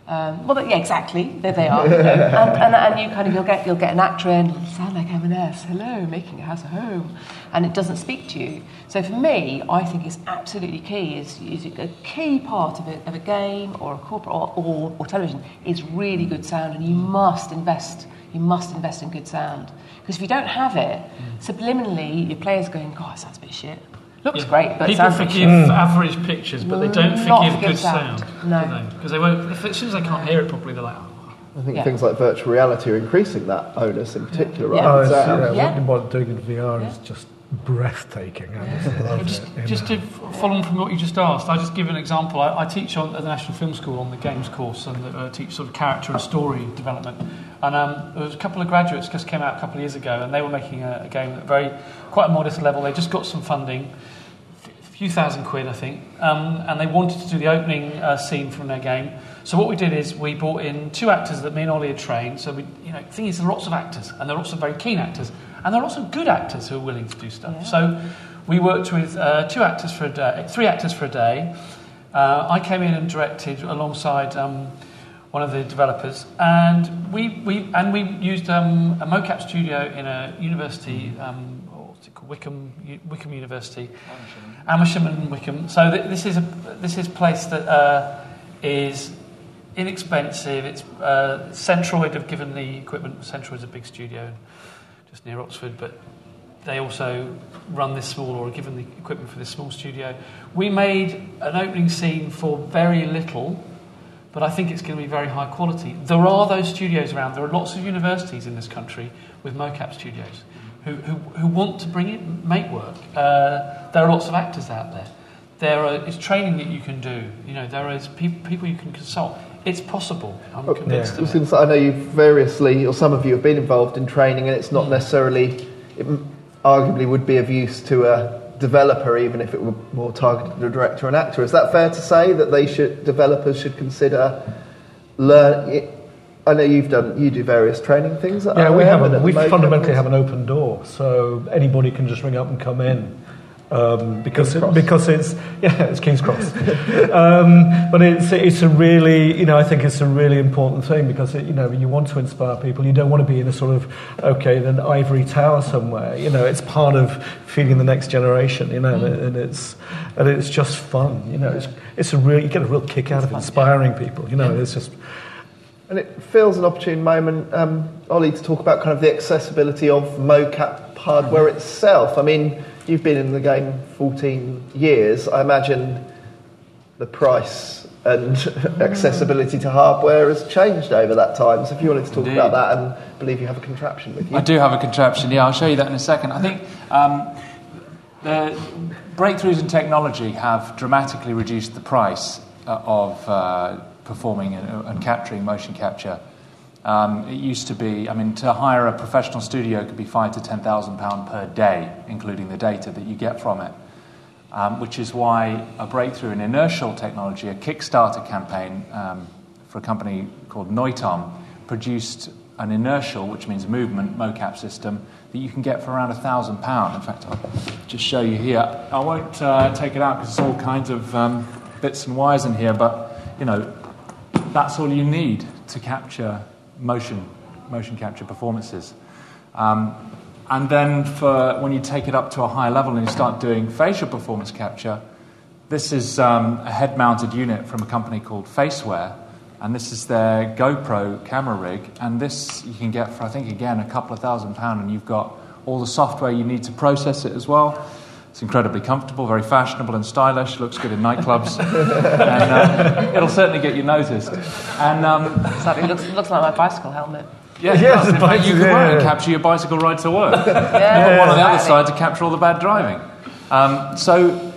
Um, well, yeah, exactly. There they are. You know? and, and, and, you kind of you'll get you'll get an actor in, sound like M&S. Hello, making a house a home, and it doesn't speak to you. So for me, I think it's absolutely key. Is, is a key part of a, of a game or a corporate or, or, or television is really good sound, and you must invest. You must invest in good sound because if you don't have it, subliminally your players going, God, that sounds a bit shit. Looks yeah. great, but people forgive mm. average pictures, but they don't forgive good sound. sound. No, because they? they? won't. If, as soon as they can't hear it properly, they're like. Oh. I think yeah. things like virtual reality are increasing that onus in particular, yeah. right? Oh, yeah, yeah. What doing in VR is just breathtaking. Just, it, just to follow on from what you just asked, I just give an example. I, I teach on, at the National Film School on the Games course, and I uh, teach sort of character and story development. And um, there was a couple of graduates just came out a couple of years ago, and they were making a, a game at very quite a modest level. They just got some funding a few thousand quid, I think, um, and they wanted to do the opening uh, scene from their game. So what we did is we brought in two actors that me and Ollie had trained. So we, you know, the thing is, there are lots of actors, and there are lots of very keen actors, and there are also good actors who are willing to do stuff. Yeah. So we worked with uh, two actors for a day, three actors for a day. Uh, I came in and directed alongside um, one of the developers, and we, we and we used um, a mocap studio in a university. Um, what's it called? Wycombe, Wycombe University. Amersham and Wycombe. So th- this is a this is a place that uh, is inexpensive. It's uh, Centroid have given the equipment. Centroid is a big studio just near Oxford, but they also run this small or are given the equipment for this small studio. We made an opening scene for very little, but I think it's going to be very high quality. There are those studios around. There are lots of universities in this country with mocap studios who, who, who want to bring it, make work. Uh, there are lots of actors out there. There is training that you can do. You know, there is pe- people you can consult. It's possible. I'm oh, convinced. Yeah. Since I know you've variously, or some of you have been involved in training, and it's not mm. necessarily, it arguably would be of use to a developer, even if it were more targeted to a director and actor. Is that fair to say that they should developers should consider learn I know you've done you do various training things. yeah, we have. A, we fundamentally have an open door, so anybody can just ring up and come in. Um, because it, because it's yeah it's King's Cross, um, but it's it's a really you know I think it's a really important thing because it, you know you want to inspire people you don't want to be in a sort of okay an ivory tower somewhere you know it's part of feeding the next generation you know mm. and it's and it's just fun you know it's it's a real you get a real kick out it's of fun, inspiring yeah. people you know yeah. it's just and it feels an opportune moment, um, Ollie, to talk about kind of the accessibility of mocap hardware mm-hmm. itself. I mean, you've been in the game 14 years. I imagine the price and accessibility to hardware has changed over that time. So if you wanted to talk Indeed. about that, and believe you have a contraption with you. I do have a contraption, yeah, I'll show you that in a second. I think um, the breakthroughs in technology have dramatically reduced the price uh, of. Uh, performing and, and capturing motion capture. Um, it used to be, I mean, to hire a professional studio could be five to ten thousand pound per day, including the data that you get from it. Um, which is why a breakthrough in inertial technology, a Kickstarter campaign um, for a company called Noitom, produced an inertial, which means movement, mocap system that you can get for around a thousand pound. In fact, I'll just show you here. I won't uh, take it out because there's all kinds of um, bits and wires in here, but you know, that's all you need to capture motion, motion capture performances. Um, and then for when you take it up to a higher level and you start doing facial performance capture, this is um, a head-mounted unit from a company called Faceware, and this is their GoPro camera rig. And this you can get for, I think, again, a couple of thousand pounds, and you've got all the software you need to process it as well. It's incredibly comfortable, very fashionable and stylish. Looks good in nightclubs, and um, it'll certainly get you noticed. And um, Exactly. It looks, looks like my bicycle helmet. yeah, Yeah, it does. the fact, you bicycle, can wear it and yeah. capture your bicycle ride to work. Yeah, Put one on the other side to capture all the bad driving. Um, so,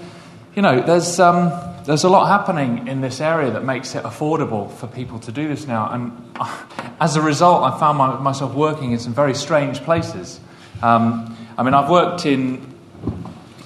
you know, there's um, there's a lot happening in this area that makes it affordable for people to do this now. And uh, as a result, I found my, myself working in some very strange places. Um, I mean, I've worked in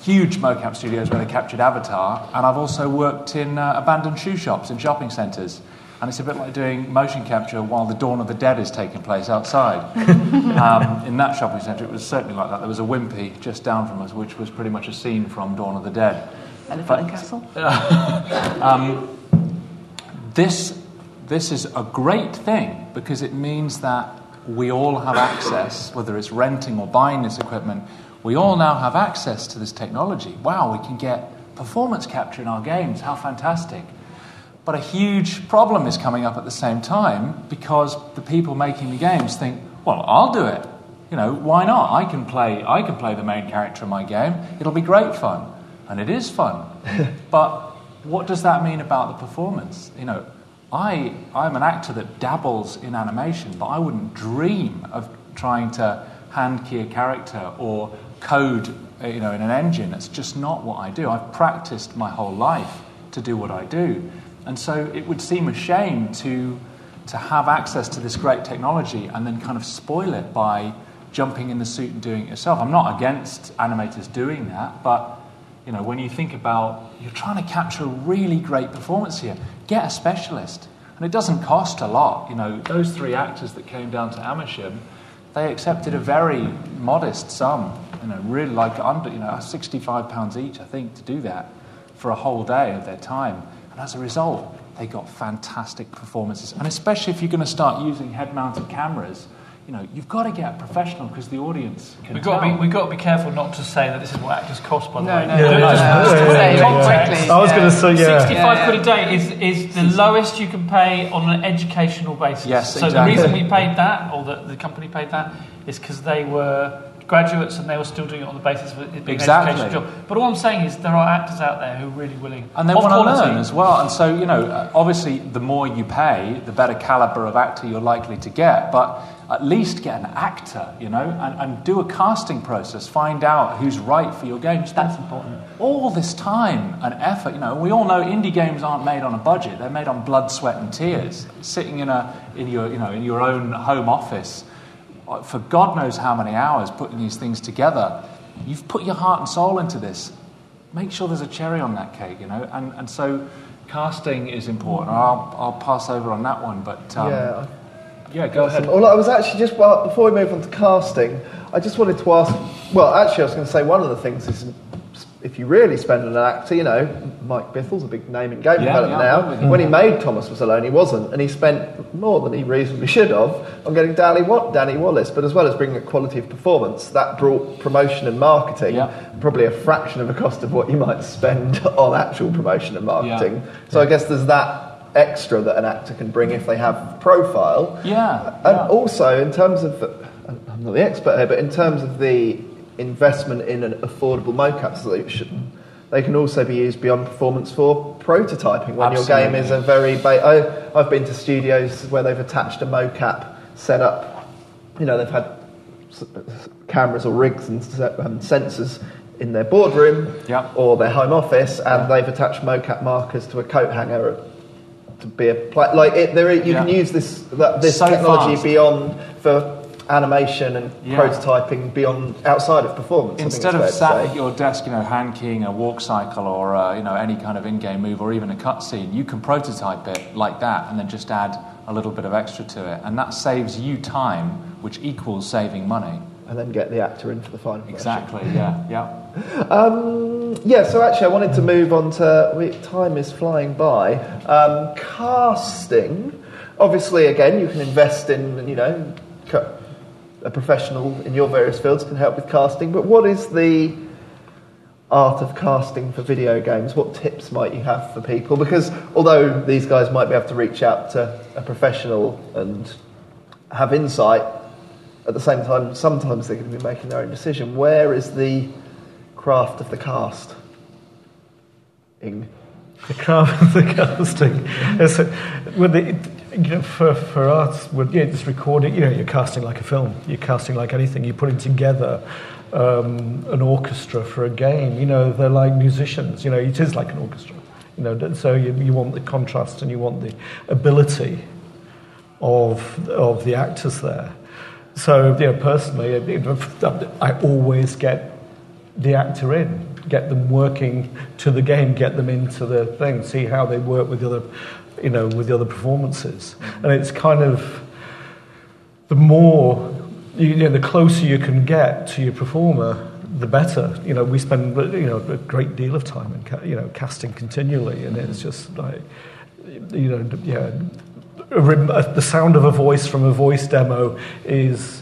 huge mocap studios where they captured Avatar, and I've also worked in uh, abandoned shoe shops in shopping centres. And it's a bit like doing motion capture while the Dawn of the Dead is taking place outside. um, in that shopping centre, it was certainly like that. There was a wimpy just down from us, which was pretty much a scene from Dawn of the Dead. Elephant and Castle. This, this is a great thing because it means that we all have access, whether it's renting or buying this equipment, we all now have access to this technology. Wow, we can get performance capture in our games. How fantastic. But a huge problem is coming up at the same time because the people making the games think, well, I'll do it. You know, why not? I can play I can play the main character in my game. It'll be great fun. And it is fun. but what does that mean about the performance? You know, I I'm an actor that dabbles in animation, but I wouldn't dream of trying to hand key a character or code uh, you know in an engine. It's just not what I do. I've practiced my whole life to do what I do. And so it would seem a shame to, to have access to this great technology and then kind of spoil it by jumping in the suit and doing it yourself. I'm not against animators doing that, but you know, when you think about you're trying to capture a really great performance here, get a specialist. And it doesn't cost a lot. You know, those three actors that came down to Amersham, they accepted a very modest sum, you know, really like under, you know, 65 pounds each, I think, to do that for a whole day of their time. And as a result, they got fantastic performances. And especially if you're going to start using head-mounted cameras, you know, you've got to get professional because the audience can We've got, to be, we've got to be careful not to say that this is what actors cost, by the No, way. no, no, no, no. just Just to say say very context. quickly. I was going to say, yeah. 65 Yeah, quid a day is, is the lowest you can pay on an educational basis. Yes, so exactly. the reason we paid that, or the, the company paid that, is because they were graduates and they were still doing it on the basis of it being Exactly. an educational job. But all I'm saying is there are actors out there who are really willing. And they of want to quality. learn as well. And so, you know, uh, obviously, the more you pay, the better caliber of actor you're likely to get. But at least get an actor, you know, and, and do a casting process. Find out who's right for your game. That's important. All this time and effort, you know, we all know indie games aren't made on a budget. They're made on blood, sweat, and tears. Sitting in a in your you know in your own home office uh, for God knows how many hours putting these things together. You've put your heart and soul into this. Make sure there's a cherry on that cake, you know. And and so casting is important. I'll I'll pass over on that one, but um, yeah, yeah, go ahead. Well, I was actually just well, before we move on to casting, I just wanted to ask. Well, actually, I was going to say one of the things is if you really spend on an actor, you know, Mike Bithell's a big name in game Yeah, development yeah, now. When he made Thomas Was Alone, he wasn't, and he spent more than he reasonably should have on getting Danny, Danny Wallace, but as well as bringing a quality of performance, that brought promotion and marketing, Yeah. probably a fraction of the cost of what you might spend on actual promotion and marketing. So I guess there's that extra that an actor can bring if they have profile. Yeah, And yeah. also, in terms of, I'm not the expert here, but in terms of the investment in an affordable mocap solution, they can also be used beyond performance for prototyping when your game is a very. Ba- I, I've been to studios where they've attached a mocap setup. You know, they've had cameras or rigs and um, sensors in their boardroom Yeah. or their home office, and they've attached mocap markers to a coat hanger to be a pla- like it, there. You can use this that, this So technology fast. beyond for animation and Yeah. prototyping beyond outside of performance. Instead of sat at your desk, you know, hand keying a walk cycle or uh, you know any kind of in-game move or even a cutscene, you can prototype it like that and then just add a little bit of extra to it, and that saves you time, which equals saving money. and then get the actor in for the final. version. Exactly. Yeah. Yeah. Um, yeah, so actually, I wanted to move on to. We, time is flying by. Um, casting. Obviously, again, you can invest in, you know, a professional in your various fields can help with casting. But what is the. art of casting for video games, what tips might you have for people? Because although these guys might be able to reach out to a professional and have insight, at the same time, sometimes they're going to be making their own decision. Where is the craft of the cast? Ing. The craft of the casting. It's well, the, you know, for, for us, yeah, just recording, you know, you're casting like a film. You're casting like anything. You're putting together um, an orchestra for a game. You know, they're like musicians. You know, it is like an orchestra. You know, so you, you want the contrast and you want the ability of, of the actors there. So, you know, personally, I always get the actor in, get them working to the game, get them into the thing, see how they work with the other, you know, with the other performances. And it's kind of the more, you know, the closer you can get to your performer, the better. You know, we spend you know a great deal of time in you know casting continually, and it's just like you know yeah. The sound of a voice from a voice demo is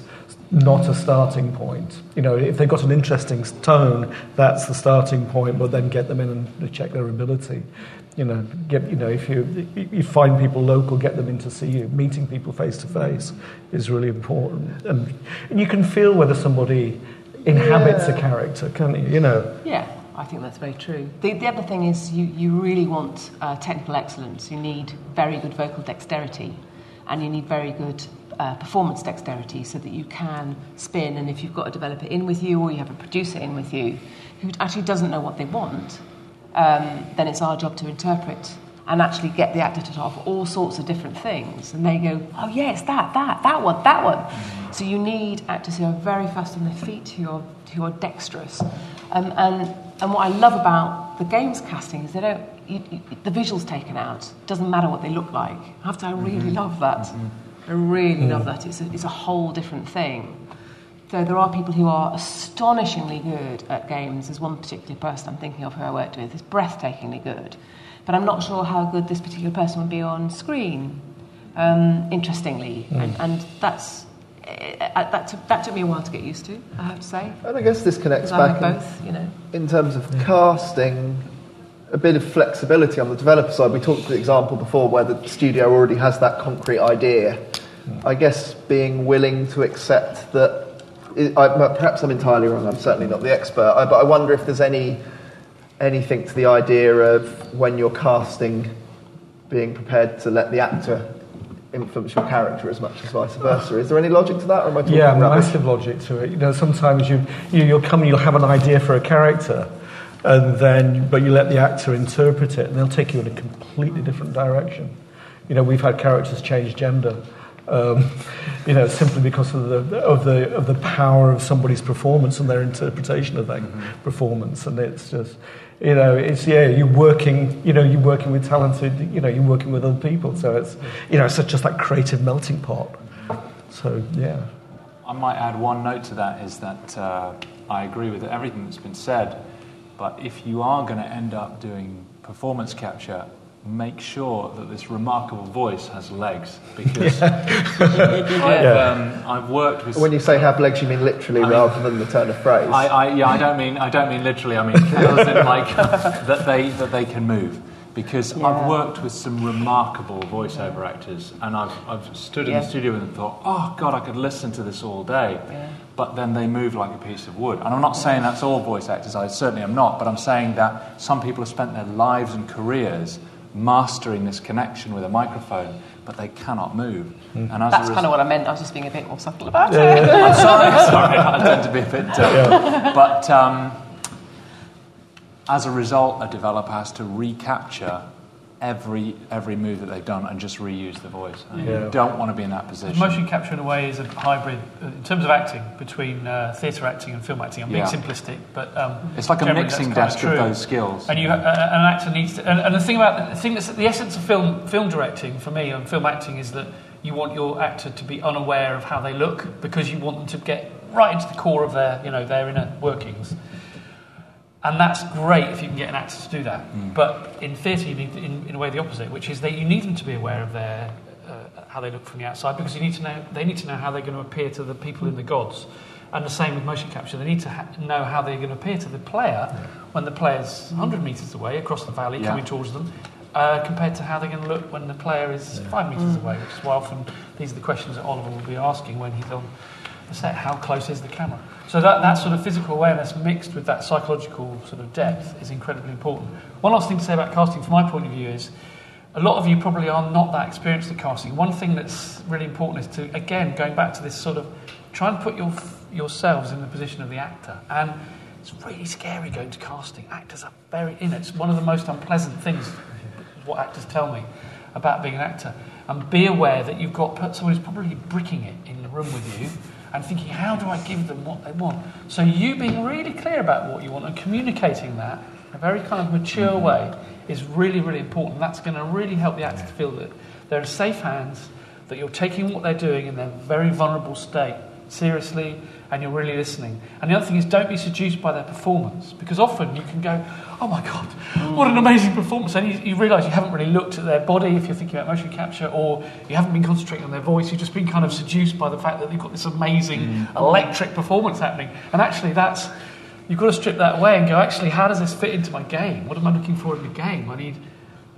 not a starting point. You know, if they've got an interesting tone, that's the starting point. But then get them in and check their ability. You know, get you know if you you find people local, get them in to see you. Meeting people face to face is really important, and, and you can feel whether somebody inhabits Yeah. a character, can't you? You know. Yeah, I think that's very true. The, the other thing is you, you really want uh, technical excellence. You need very good vocal dexterity and you need very good uh, performance dexterity so that you can spin. And if you've got a developer in with you or you have a producer in with you who actually doesn't know what they want, um, then it's our job to interpret and actually get the actor to offer all sorts of different things. And they go, oh, yes, that, that, that one, that one. So you need actors who are very fast on their feet, who are, who are dexterous. Um, and, and what I love about the games casting is they don't, you, you, the visuals taken out. doesn't matter what they look like. I have to, I really love that. I really love that. It's a, it's a whole different thing. So there are people who are astonishingly good at games. There's one particular person I'm thinking of who I worked with is breathtakingly good, but I'm not sure how good this particular person would be on screen. Um, interestingly, and, and that's uh, that took, that took me a while to get used to. I have to say, And I guess this connects back in- both. You know, in terms of casting, a bit of flexibility on the developer side. We talked to the example before where the studio already has that concrete idea. I guess being willing to accept that. I, perhaps I'm entirely wrong. I'm certainly not the expert, I, but I wonder if there's any anything to the idea of when you're casting, being prepared to let the actor influence your character as much as vice versa. Is there any logic to that, or am I talking Yeah, rubbish? massive logic to it. You know, sometimes you, you you'll come and you'll have an idea for a character, and then but you let the actor interpret it, and they'll take you in a completely different direction. You know, we've had characters change gender. Um, you know, simply because of the of the of the power of somebody's performance and their interpretation of that performance, and it's just, you know, it's yeah, you're working, you know, you're working with talented, you know, you're working with other people, so it's, you know, it's just that creative melting pot. So yeah. I might add one note to that is that uh, I agree with everything that's been said, but if you are going to end up doing performance capture, make sure that this remarkable voice has legs because I've, um, I've worked with. When you say have legs, you mean literally I mean- rather than the turn of phrase. I, I, yeah, I don't mean I don't mean literally. I mean as in like that they that they can move. Because Yeah. I've worked with some remarkable voiceover actors, and I've, I've stood in Yeah. the studio and thought, oh God, I could listen to this all day. Yeah. But then they move like a piece of wood. And I'm not saying that's all voice actors, I certainly am not, but I'm saying that some people have spent their lives and careers mastering this connection with a microphone, but they cannot move. And as that's a kind of what I meant. I was just being a bit more subtle about it. I'm sorry, sorry, I tend to be a bit. Uh, But um, as a result, a developer has to recapture every every move that they've done and just reuse the voice. And Yeah. You don't want to be in that position. Motion capture, in a way, is a hybrid in terms of acting between uh, theatre acting and film acting. I'm being Yeah. simplistic, but um, It's like a mixing desk kinda those skills. And you, uh, an actor needs to. And, and the thing about the thing that's the essence of film film directing for me and film acting is that you want your actor to be unaware of how they look because you want them to get right into the core of their you know their inner workings. And that's great if you can get an actor to do that. But in theatre, you need, in, in a way, the opposite, which is that you need them to be aware of their uh, how they look from the outside because you need to know they need to know how they're going to appear to the people in the gods. And the same with motion capture. They need to ha- know how they're going to appear to the player when the player's 100 metres away across the valley Yeah. coming towards them, uh, compared to how they're going to look when the player is five metres away, which is why often these are the questions that Oliver will be asking when he's on the set. How close is the camera? So that, that sort of physical awareness mixed with that psychological sort of depth is incredibly important. One last thing to say about casting from my point of view is a lot of you probably are not that experienced at casting. One thing that's really important is to, again, going back to this sort of try and put your, yourselves in the position of the actor. And it's really scary going to casting. Actors are very in it. It's one of the most unpleasant things, what actors tell me about being an actor. And be aware that you've got someone who's probably bricking it in the room with you and thinking, how do I give them what they want? So you being really clear about what you want and communicating that in a very kind of mature mm-hmm. way is really, really important. That's going to really help the actor to feel that they're in safe hands, that you're taking what they're doing in their very vulnerable state seriously, and you're really listening. And the other thing is, don't be seduced by their performance, because often you can go, "Oh my God, what an amazing performance!" And you, you realise you haven't really looked at their body if you're thinking about motion capture, or you haven't been concentrating on their voice. You've just been kind of seduced by the fact that they've got this amazing mm. electric performance happening. And actually, that's you've got to strip that away and go, actually, how does this fit into my game? What am I looking for in the game? I need,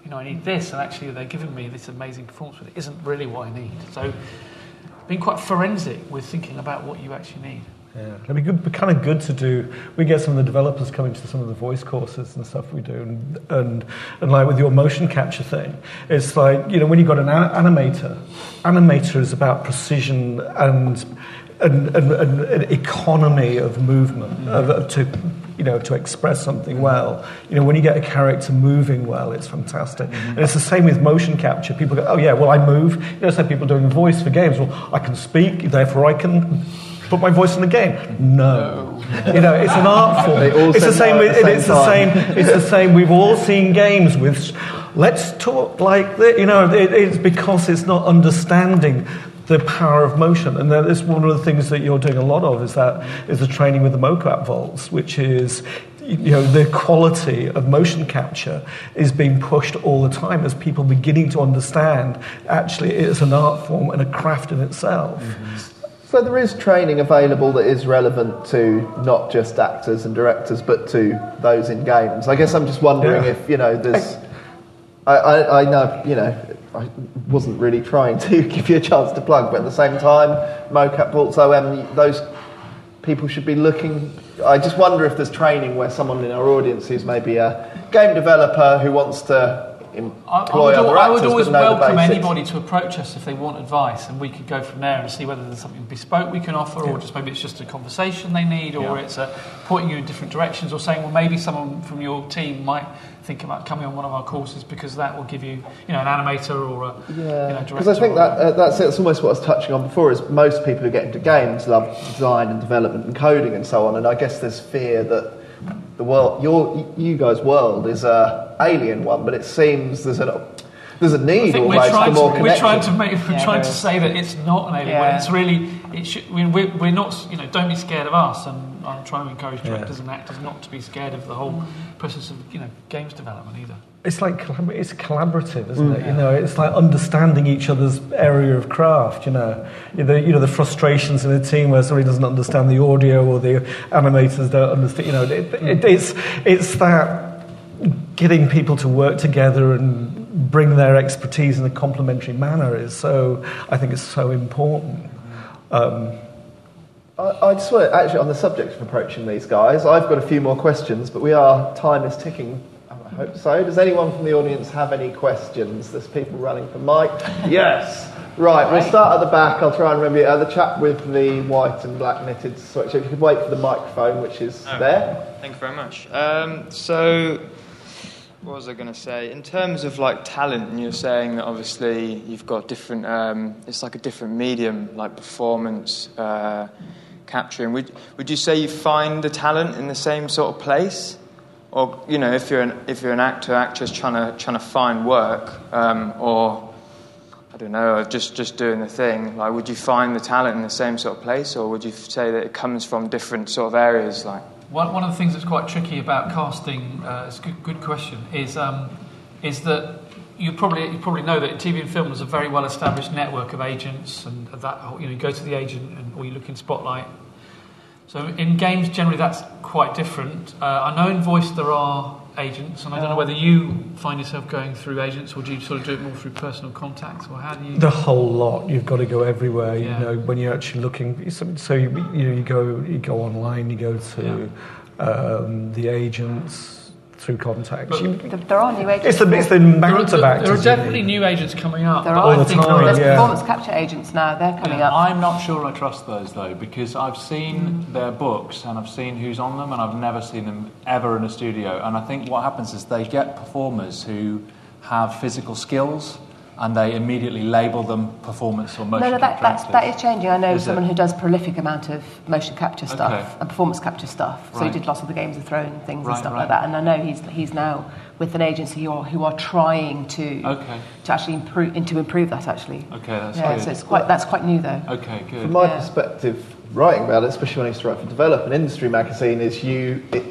you know, I need this, and actually, they're giving me this amazing performance, but it isn't really what I need. So, being quite forensic with thinking about what you actually need. Yeah, it'd be, good, be kind of good to do. We get some of the developers coming to some of the voice courses and stuff we do, and, and and like with your motion capture thing, it's like you know when you've got an animator, animator is about precision and and, and, and, economy of movement mm. of, to you know to express something well. You know when you get a character moving well, it's fantastic. And it's the same with motion capture. People go, oh yeah, well I move. You know, some people doing voice for games. Well, I can speak, therefore I can put my voice in the game. No. You know, it's an art form. It's the same with, the it's same the same it's the same we've all seen games with let's talk like this. You know, it, it's because it's not understanding the power of motion. And that is one of the things that you're doing a lot of is that is the training with the mocap vaults, which is you know the quality of motion capture is being pushed all the time as people beginning to understand actually it's an art form and a craft in itself. Mm-hmm. So there is training available that is relevant to not just actors and directors, but to those in games. I guess I'm just wondering Yeah. if you know there's. I, I, I know you know I wasn't really trying to give you a chance to plug, but at the same time, mocap vaults OM um, those people should be looking. I just wonder if there's training where someone in our audience who's maybe a game developer who wants to employ I, I would, other al- I would always welcome anybody to approach us if they want advice, and we could go from there and see whether there's something bespoke we can offer, or just maybe it's just a conversation they need, or it's a pointing you in different directions, or saying, well, maybe someone from your team might think about coming on one of our courses because that will give you, you know, an animator or a you know, Yeah, director. because I think that uh, that's it. It's almost what I was touching on before. Is most people who get into games love design and development and coding and so on. And I guess there's fear that the world, your you guys' world, is a alien one. But it seems there's a there's a need think we're almost for trying, more to, we're trying to make, we're Yeah, trying to say that it's not an alien. when Yeah. It's really, it should, I mean, we're, we're not, you know, don't be scared of us, and I'm trying to encourage directors and actors not to be scared of the whole process of, you know, games development either. It's like it's collaborative, isn't mm. it? You know, it's like understanding each other's area of craft. You know, you know, you know the frustrations in a team where somebody doesn't understand the audio or the animators don't understand. You know, it, it, mm. it's it's that getting people to work together and bring their expertise in a complementary manner is so. I think it's so important. Um, I, I just want to, actually on the subject of approaching these guys. I've got a few more questions, but we are time is ticking. I hope so. Does anyone from the audience have any questions? There's people running for mic. Yes. Right, we'll start at the back. I'll try and remember. Uh, the chap with the white and black knitted sweatshirt. If you could wait for the microphone, which is Oh. there. Thank you very much. Um, so, what was I going to say? In terms of like talent, and you're saying that obviously you've got different. Um, it's like a different medium, like performance uh, capturing. Would would you say you find the talent in the same sort of place, or you know, if you're an if you're an actor, actress trying to trying to find work, um, or I don't know, just just doing the thing. Like, would you find the talent in the same sort of place, or would you say that it comes from different sort of areas, like? One, one of the things that's quite tricky about casting, uh, it's a good, good question, is, um, is that you probably, you probably know that TV and film is a very well established network of agents, and that, you know, you go to the agent and, or you look in Spotlight, So in games, generally, that's quite different. Uh, I know in voice there are agents, and I don't know whether you find yourself going through agents, or do you sort of do it more through personal contacts, or how do you? The whole lot. You've got to go everywhere. Yeah. You know, when you're actually looking. So, so you, you know, you go you go online. You go to um, the agents through contacts. You- There, there are new agents. it's the it's the there, are, amount of there, actors. there are definitely need. new agents coming up. There are. All the time, There's yeah. performance capture agents now. They're coming Yeah, up. I'm not sure I trust those though because I've seen their books and I've seen who's on them and I've never seen them ever in a studio. And I think what happens is they get performers who have physical skills and they immediately label them performance or motion No, no, that, capture that's, that actors. is changing. I know Is it? someone who does prolific amount of motion capture stuff Okay. and performance capture stuff. So he did lots of the Games of Thrones things Right, and stuff right. like that. And I know he's he's now with an agency who are, who are trying to Okay. to actually improve and to improve that actually. Okay, that's yeah, good. so it's quite that's quite new though. Okay, good. From my Yeah. perspective, writing about it, especially when I used to write for Develop, an industry magazine, is you. It,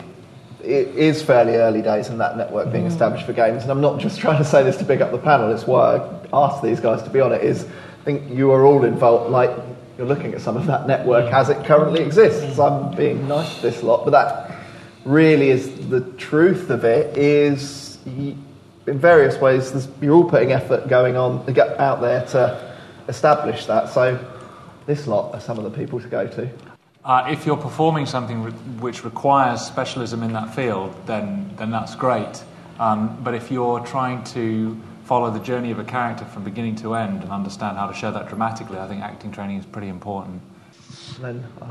it is fairly early days in that network being mm. established for games, and I'm not just trying to say this to big up the panel. It's why I asked these guys to be on it. Is I think you are all involved. Like you're looking at some of that network mm. as it currently exists. Mm. I'm being nice to this lot, but that really is the truth of it. Is in various ways, you're all putting effort going on out there to establish that. So this lot are some of the people to go to. Uh, if you're performing something re- which requires specialism in that field, then, then that's great. Um, but if you're trying to follow the journey of a character from beginning to end and understand how to show that dramatically, I think acting training is pretty important.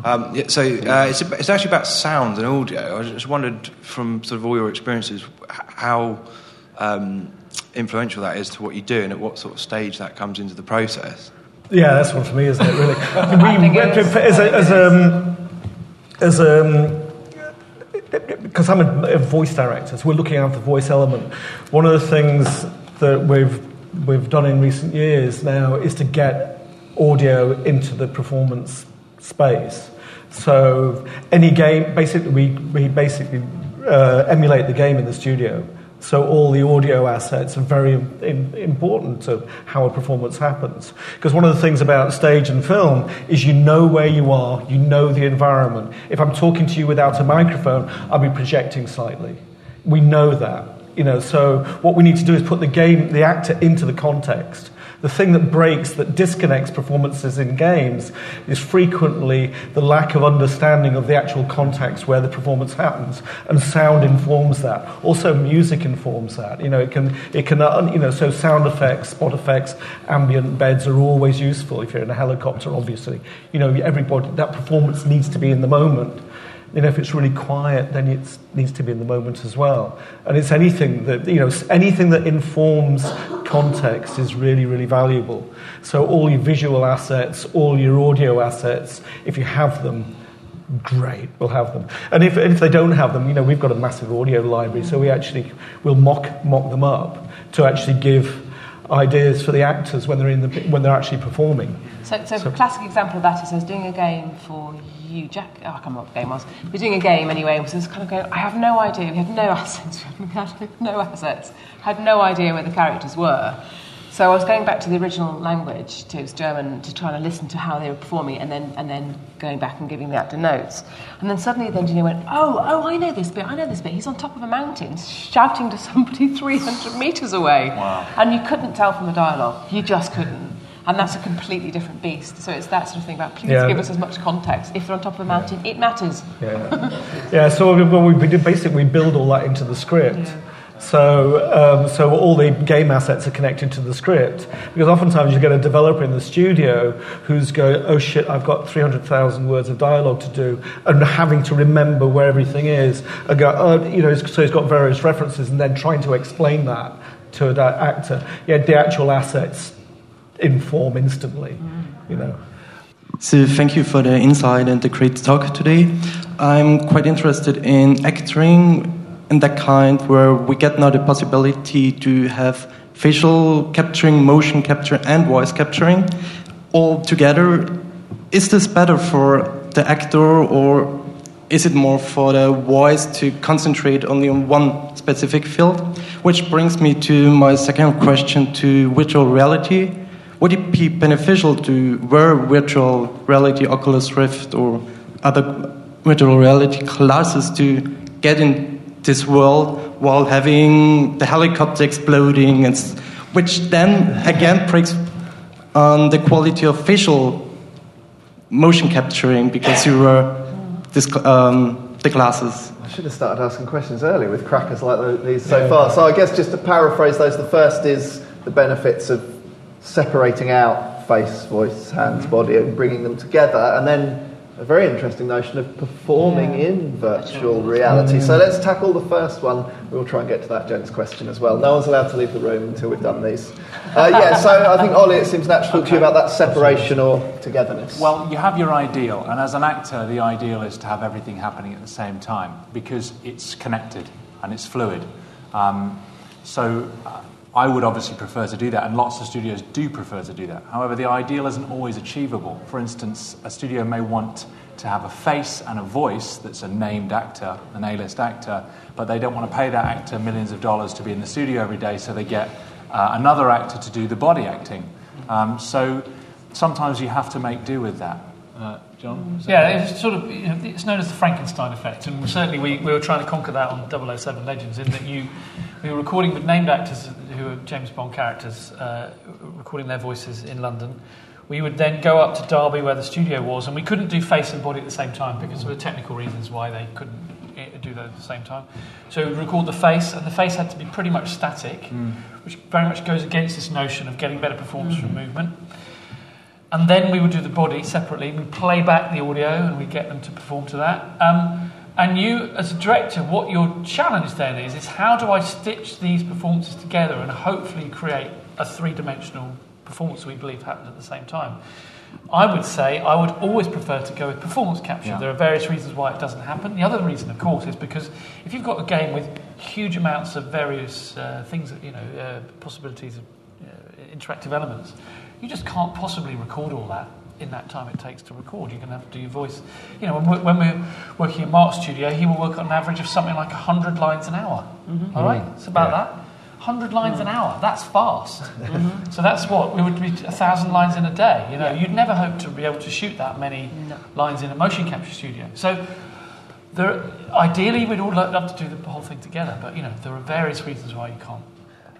Um, yeah, so uh, it's, it's actually about sound and audio. I just wondered, from sort of all your experiences, how um, influential that is to what you do, and at what sort of stage that comes into the process. Yeah, that's one for me, isn't it? Really, think it is. as a, as as um, because I'm a, a voice director, so we're looking at the voice element. One of the things that we've we've done in recent years now is to get audio into the performance space. So any game, basically, we, we basically uh, emulate the game in the studio. So all the audio assets are very im- important to how a performance happens. Because one of the things about stage and film is you know where you are, you know the environment. If I'm talking to you without a microphone, I'll be projecting slightly. We know that. You know, so what we need to do is put the game, the actor into the context. The thing that breaks, that disconnects performances in games, is frequently the lack of understanding of the actual context where the performance happens, and sound informs that. Also, music informs that. You know, it can, it can, uh, you know, so sound effects, spot effects, ambient beds are always useful. If you're in a helicopter, obviously, you know, everybody that performance needs to be in the moment. You know, if it's really quiet, then it needs to be in the moment as well. And it's anything that, you know, anything that informs context is really, really valuable. So all your visual assets, all your audio assets, if you have them, great, we'll have them. And if, if they don't have them, you know, we've got a massive audio library, so we actually will mock, mock them up to actually give ideas for the actors when they're, in the, when they're actually performing. So, so, So- a classic example of that is I was doing a game for you, Jack. Oh, I can't remember what the game was. We were doing a game anyway, and was kind of going, I have no idea. We had no assets. We had no assets. had no idea where the characters were. So I was going back to the original language, to it German, to try and listen to how they were performing, and then and then going back and giving the actor notes. And then suddenly the engineer went, "Oh, oh, I know this bit. I know this bit. He's on top of a mountain, shouting to somebody 300 meters away." Wow. And you couldn't tell from the dialogue. You just couldn't. And that's a completely different beast. So it's that sort of thing about please Yeah. give us as much context. If they're on top of a mountain, it matters. Yeah, yeah. So we, well, we did basically we build all that into the script. So, um, so all the game assets are connected to the script because oftentimes you get a developer in the studio who's going, "Oh shit, I've got three hundred thousand words of dialogue to do," and having to remember where everything is, and go, oh, you know, so he's got various references, and then trying to explain that to that actor. Yeah, the actual assets inform instantly, you know. So thank you for the insight and the great talk today. I'm quite interested in acting in that kind where we get now the possibility to have facial capturing, motion capture, and voice capturing all together. Is this better for the actor or is it more for the voice to concentrate only on one specific field? Which brings me to my second question to virtual reality. Would it be beneficial to wear virtual reality, Oculus Rift, or other virtual reality classes to get in this world while having the helicopter exploding, and which then again breaks on the quality of facial motion capturing because you were this, um, the glasses. I should have started asking questions earlier with crackers like these so far. So I guess just to paraphrase those, the first is the benefits of separating out face, voice, hands, body, and bringing them together, and then a very interesting notion of performing in virtual reality. So let's tackle the first one. We'll try and get to that gents question as well. No one's allowed to leave the room until we've done these. Uh, yeah, so I think Ollie, it seems natural to talk to you about that separation or togetherness. Well, you have your ideal, and as an actor, the ideal is to have everything happening at the same time because it's connected and it's fluid. Um, so uh, I would obviously prefer to do that, and lots of studios do prefer to do that. However, the ideal isn't always achievable. For instance, a studio may want to have a face and a voice that's a named actor, an A-list actor, but they don't want to pay that actor millions of dollars to be in the studio every day, so they get uh, another actor to do the body acting. Um, so sometimes you have to make do with that. Uh, John? Yeah, right? it's sort of you know, it's known as the Frankenstein effect, and certainly we, we were trying to conquer that on 007 Legends in that you we were recording with named actors who are James Bond characters, uh, recording their voices in London. We would then go up to Derby where the studio was, and we couldn't do face and body at the same time because there were technical reasons why they couldn't eh, do that at the same time. So we'd record the face, and the face had to be pretty much static, which very much goes against this notion of getting better performance from movement. And then we would do the body separately. We play back the audio and we get them to perform to that. Um, and you, as a director, what your challenge then is, is how do I stitch these performances together and hopefully create a three dimensional performance we believe happened at the same time? I would say I would always prefer to go with performance capture. Yeah. There are various reasons why it doesn't happen. The other reason, of course, is because if you've got a game with huge amounts of various uh, things, you know, uh, possibilities of uh, interactive elements, you just can't possibly record all that in that time it takes to record. You're going to have to do your voice. You know, when we're, when we're working in Mark's studio, he will work on an average of something like 100 lines an hour. Mm-hmm. All right? It's about that. 100 lines an mm. hour. That's fast. Mm-hmm. So that's what we would be a thousand lines in a day. You know, you'd never hope to be able to shoot that many lines in a motion capture studio. So there, ideally, we'd all love to do the whole thing together, but you know, there are various reasons why you can't.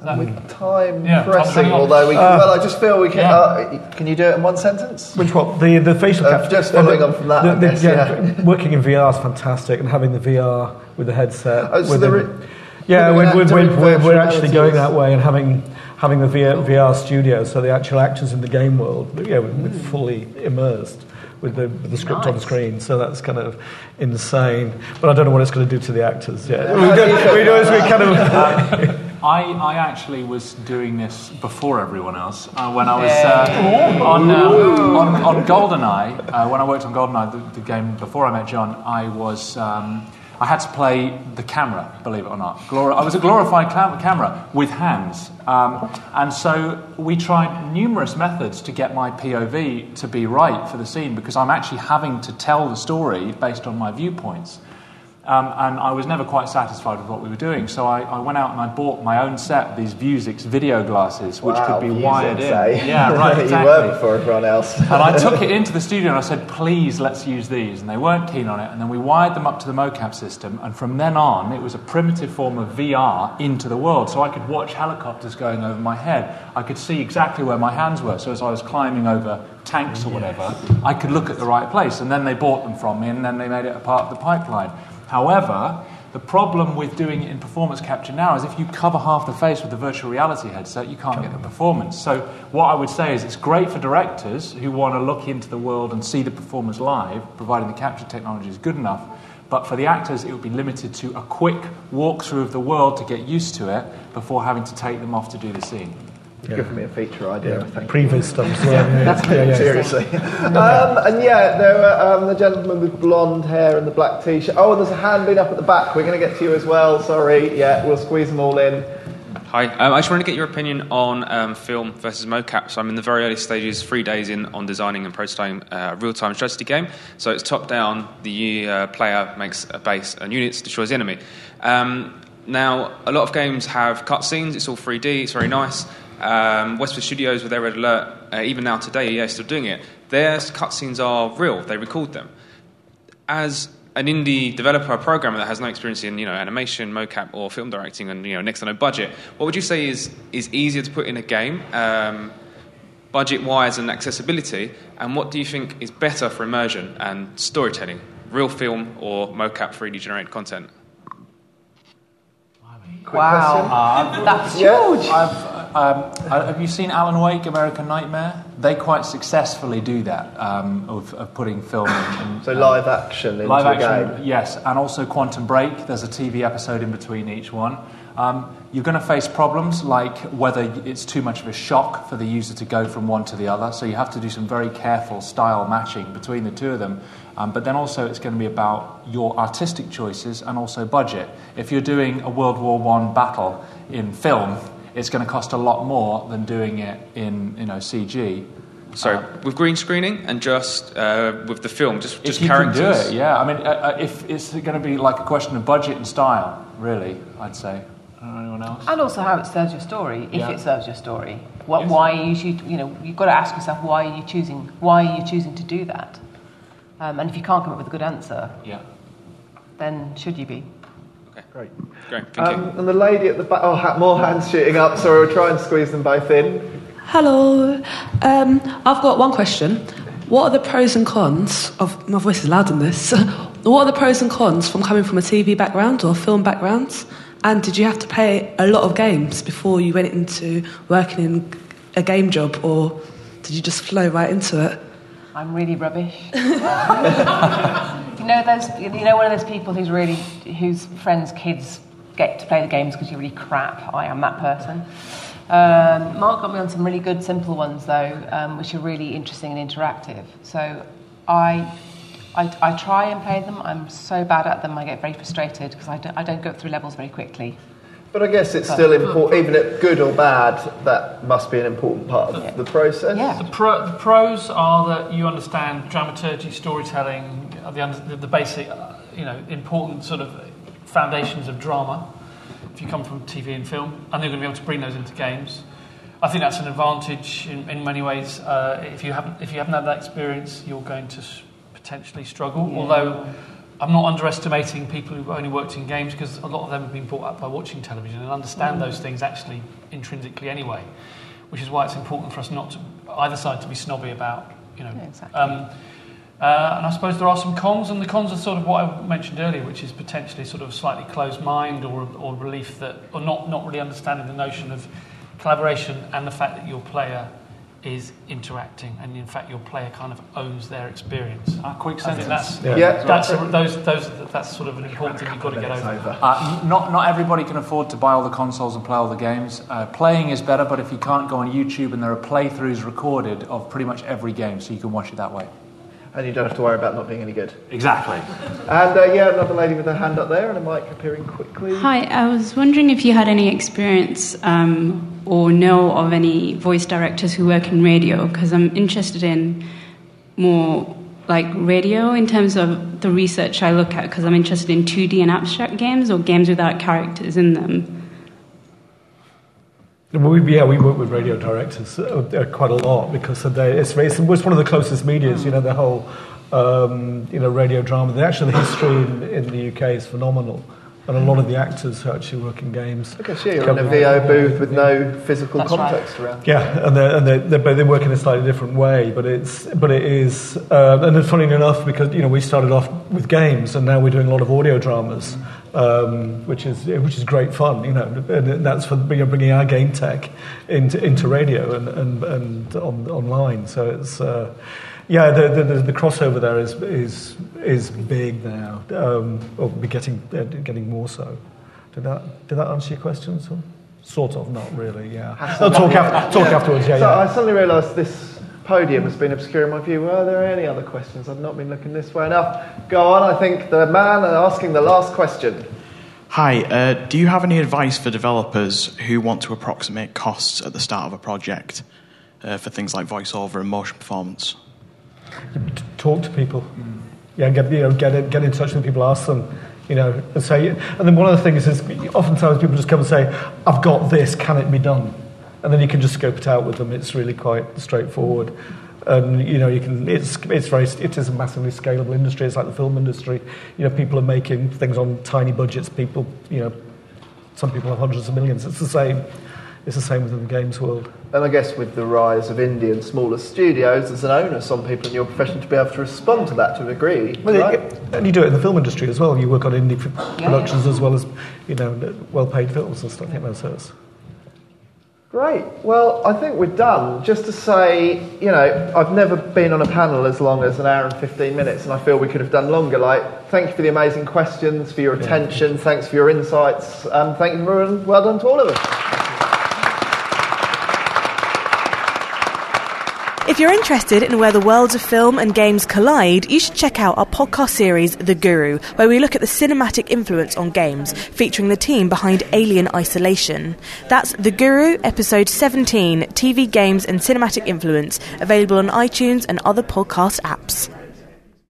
Is With time Yeah, pressing, running although we can, well, I just feel we can. Yeah. Uh, can you do it in one sentence? Which what the the facial Uh, cap- just well, following the- on from that, the- I the- guess, yeah, yeah. working in VR is fantastic, and having the VR with the headset. Oh, so with the the- re- yeah, we're, we're, we're, we're, we're actually going that way and having having the VR, VR studio, so the actual actors in the game world, yeah, we're, we're fully immersed. With the, with the script on the screen, so that's kind of insane. But I don't know what it's going to do to the actors yet. We, do, we, do, we kind of I, I actually was doing this before everyone else uh, when I was uh, on, um, on on GoldenEye. Uh, when I worked on GoldenEye, the, the game before I met John, I was um, I had to play the camera. Believe it or not, Glor- I was a glorified cam- camera with hands, um, and so we tried numerous methods to get my POV to be right for the scene because I'm actually having to tell the story based on my viewpoints. Um, and I was never quite satisfied with what we were doing, so I, I went out and I bought my own set, these Vuzix video glasses, which Wow, could be Vuzix, wired in. eh? Yeah, right, Exactly. you were before everyone else. and I took it into the studio and I said, please, let's use these. And they weren't keen on it. And then we wired them up to the mocap system. And from then on, it was a primitive form of VR into the world. So I could watch helicopters going over my head. I could see exactly where my hands were. So as I was climbing over tanks or whatever, I could look at the right place. And then they bought them from me and then they made it a part of the pipeline. However, the problem with doing it in performance capture now is if you cover half the face with a virtual reality headset, you can't get the performance. So, what I would say is it's great for directors who want to look into the world and see the performance live, providing the capture technology is good enough. But for the actors, it would be limited to a quick walkthrough of the world to get used to it before having to take them off to do the scene. You've given me a feature idea, I think. previs stuff as well. Yeah, yeah, yeah, yeah. Seriously. um, and yeah, there were um, the gentleman with blonde hair and the black t-shirt. Oh, and there's a hand being up at the back. We're going to get to you as well. Sorry. Yeah, we'll squeeze them all in. Hi, um, I just wanted to get your opinion on um, film versus mocap. So I'm in the very early stages, three days in on designing and prototyping a real-time strategy game. So it's top-down. The uh, player makes a base and units, destroys the enemy. Um, now, a lot of games have cutscenes. It's all 3D. It's very nice. Um, Westwood Studios with their Red Alert, uh, even now today, EA is still doing it. Their cutscenes are real. They record them as an indie developer, a programmer that has no experience in you know animation, mocap, or film directing, and you know next to no budget, what would you say is is easier to put in a game, um, budget wise and accessibility? And what do you think is better for immersion and storytelling, real film or mocap 3D generated content? Wow, that's Yeah. huge. I've, um, uh, have you seen Alan Wake, American Nightmare? They quite successfully do that um, of, of putting film in. in So live action into live action, game. yes, and also Quantum Break. There's a TV episode in between each one. Um, you're going to face problems like whether it's too much of a shock for the user to go from one to the other. So you have to do some very careful style matching between the two of them. Um, but then also it's going to be about your artistic choices and also budget. If you're doing a World War One battle in film, it's going to cost a lot more than doing it in you know CG. So with green screening and just uh, with the film, just just if you characters. can do it, yeah. I mean, uh, uh, if it's going to be like a question of budget and style, really, I'd say. I don't know anyone else. And also how it serves your story, if Yeah. it serves your story. What, Yes. Why are you, shoot, you know, you've got to ask yourself why are you choosing, why are you choosing to do that? Um, and if you can't come up with a good answer, Yeah. then should you be? Great. Great, thank you. Um, and the lady at the back, oh, ha- more hands shooting up, so we'll try and squeeze them both in. Hello. Um, I've got one question. What are the pros and cons of my voice is loud in this? what are the pros and cons from coming from a TV background or film background? And did you have to play a lot of games before you went into working in a game job, or did you just flow right into it? I'm really rubbish. know those. You know one of those people who's really whose friends' kids get to play the games because you're really crap. I am that person. Um, Mark got me on some really good, simple ones though, um, which are really interesting and interactive. So I, I, I try and play them. I'm so bad at them. I get very frustrated because I I don't go through levels very quickly. But I guess it's still important, even if good or bad, that must be an important part of the process. Yeah. The, pro, the pros are that you understand dramaturgy, storytelling, uh, the, under- the, the basic, uh, you know, important sort of foundations of drama. If you come from TV and film, and they're going to be able to bring those into games. I think that's an advantage in, in many ways. Uh, if you haven't, if you haven't had that experience, you're going to s- potentially struggle. Although I'm not underestimating people who've only worked in games because a lot of them have been brought up by watching television and understand those things actually intrinsically anyway. Which is why it's important for us not to either side to be snobby about, you know. Yeah, exactly. um, uh, and I suppose there are some cons, and the cons are sort of what I mentioned earlier, which is potentially sort of a slightly closed mind or, or relief that, or not, not really understanding the notion of collaboration and the fact that your player is interacting, and in fact your player kind of owns their experience. A quick sentence. that's Yeah. Yeah. that's a, those those that's sort of an important thing you've got to get over. Uh, not, not everybody can afford to buy all the consoles and play all the games. Uh, playing is better, but if you can't go on YouTube and there are playthroughs recorded of pretty much every game, so you can watch it that way. And you don't have to worry about not being any good. Exactly. And uh, yeah, another lady with her hand up there and a mic appearing quickly. Hi, I was wondering if you had any experience um, or know of any voice directors who work in radio, because I'm interested in more like radio in terms of the research I look at, because I'm interested in 2D and abstract games or games without characters in them. Well, we, yeah, we work with radio directors uh, uh, quite a lot because they, it's, it's, it's one of the closest medias. You know, the whole um, you know radio drama. The actual history in, in the UK is phenomenal, and a lot of the actors who actually work in games. I guess, yeah, you're in a VO booth with no physical context around. Yeah, and they're, and they're, they're, but they work in a slightly different way, but it's but it is, uh, and it's funny enough because you know we started off with games, and now we're doing a lot of audio dramas, um, which is which is great fun, you know, and that's for bringing, our game tech into into radio and and, and on, online. So it's uh, yeah, the, the, the, crossover there is is is big now, um, or be getting uh, getting more so. Did that did that answer your question? Sort of, not really. Yeah, I'll talk, after, talk afterwards. Yeah, so yeah. I suddenly realised this podium has been obscuring my view. Are there any other questions? I've not been looking this way enough. Go on. I think the man asking the last question. Hi, uh, do you have any advice for developers who want to approximate costs at the start of a project uh, for things like voiceover and motion performance? talk to people. Yeah, get you know, get in, get in touch with people, ask them, you know, and say. And then one of the things is, oftentimes people just come and say, "I've got this. Can it be done?" And then you can just scope it out with them. It's really quite straightforward. and you know you can it's it's very it is a massively scalable industry it's like the film industry you know people are making things on tiny budgets people you know some people have hundreds of millions it's the same it's the same within the games world And I guess with the rise of indie and smaller studios, there's an onus on people in your profession to be able to respond to that to a degree. Well, right? you- and you do it in the film industry as well. You work on indie f- productions as well as, you know, well-paid films and stuff. You know, so it's, Great. Well, I think we're done. Just to say, you know, I've never been on a panel as long as an hour and 15 minutes, and I feel we could have done longer. Like, thank you for the amazing questions, for your attention, thanks for your insights, and thank you, and well done to all of us. If you're interested in where the worlds of film and games collide, you should check out our podcast series, The Guru, where we look at the cinematic influence on games, featuring the team behind Alien Isolation. That's The Guru, episode 17 TV, Games, and Cinematic Influence, available on iTunes and other podcast apps.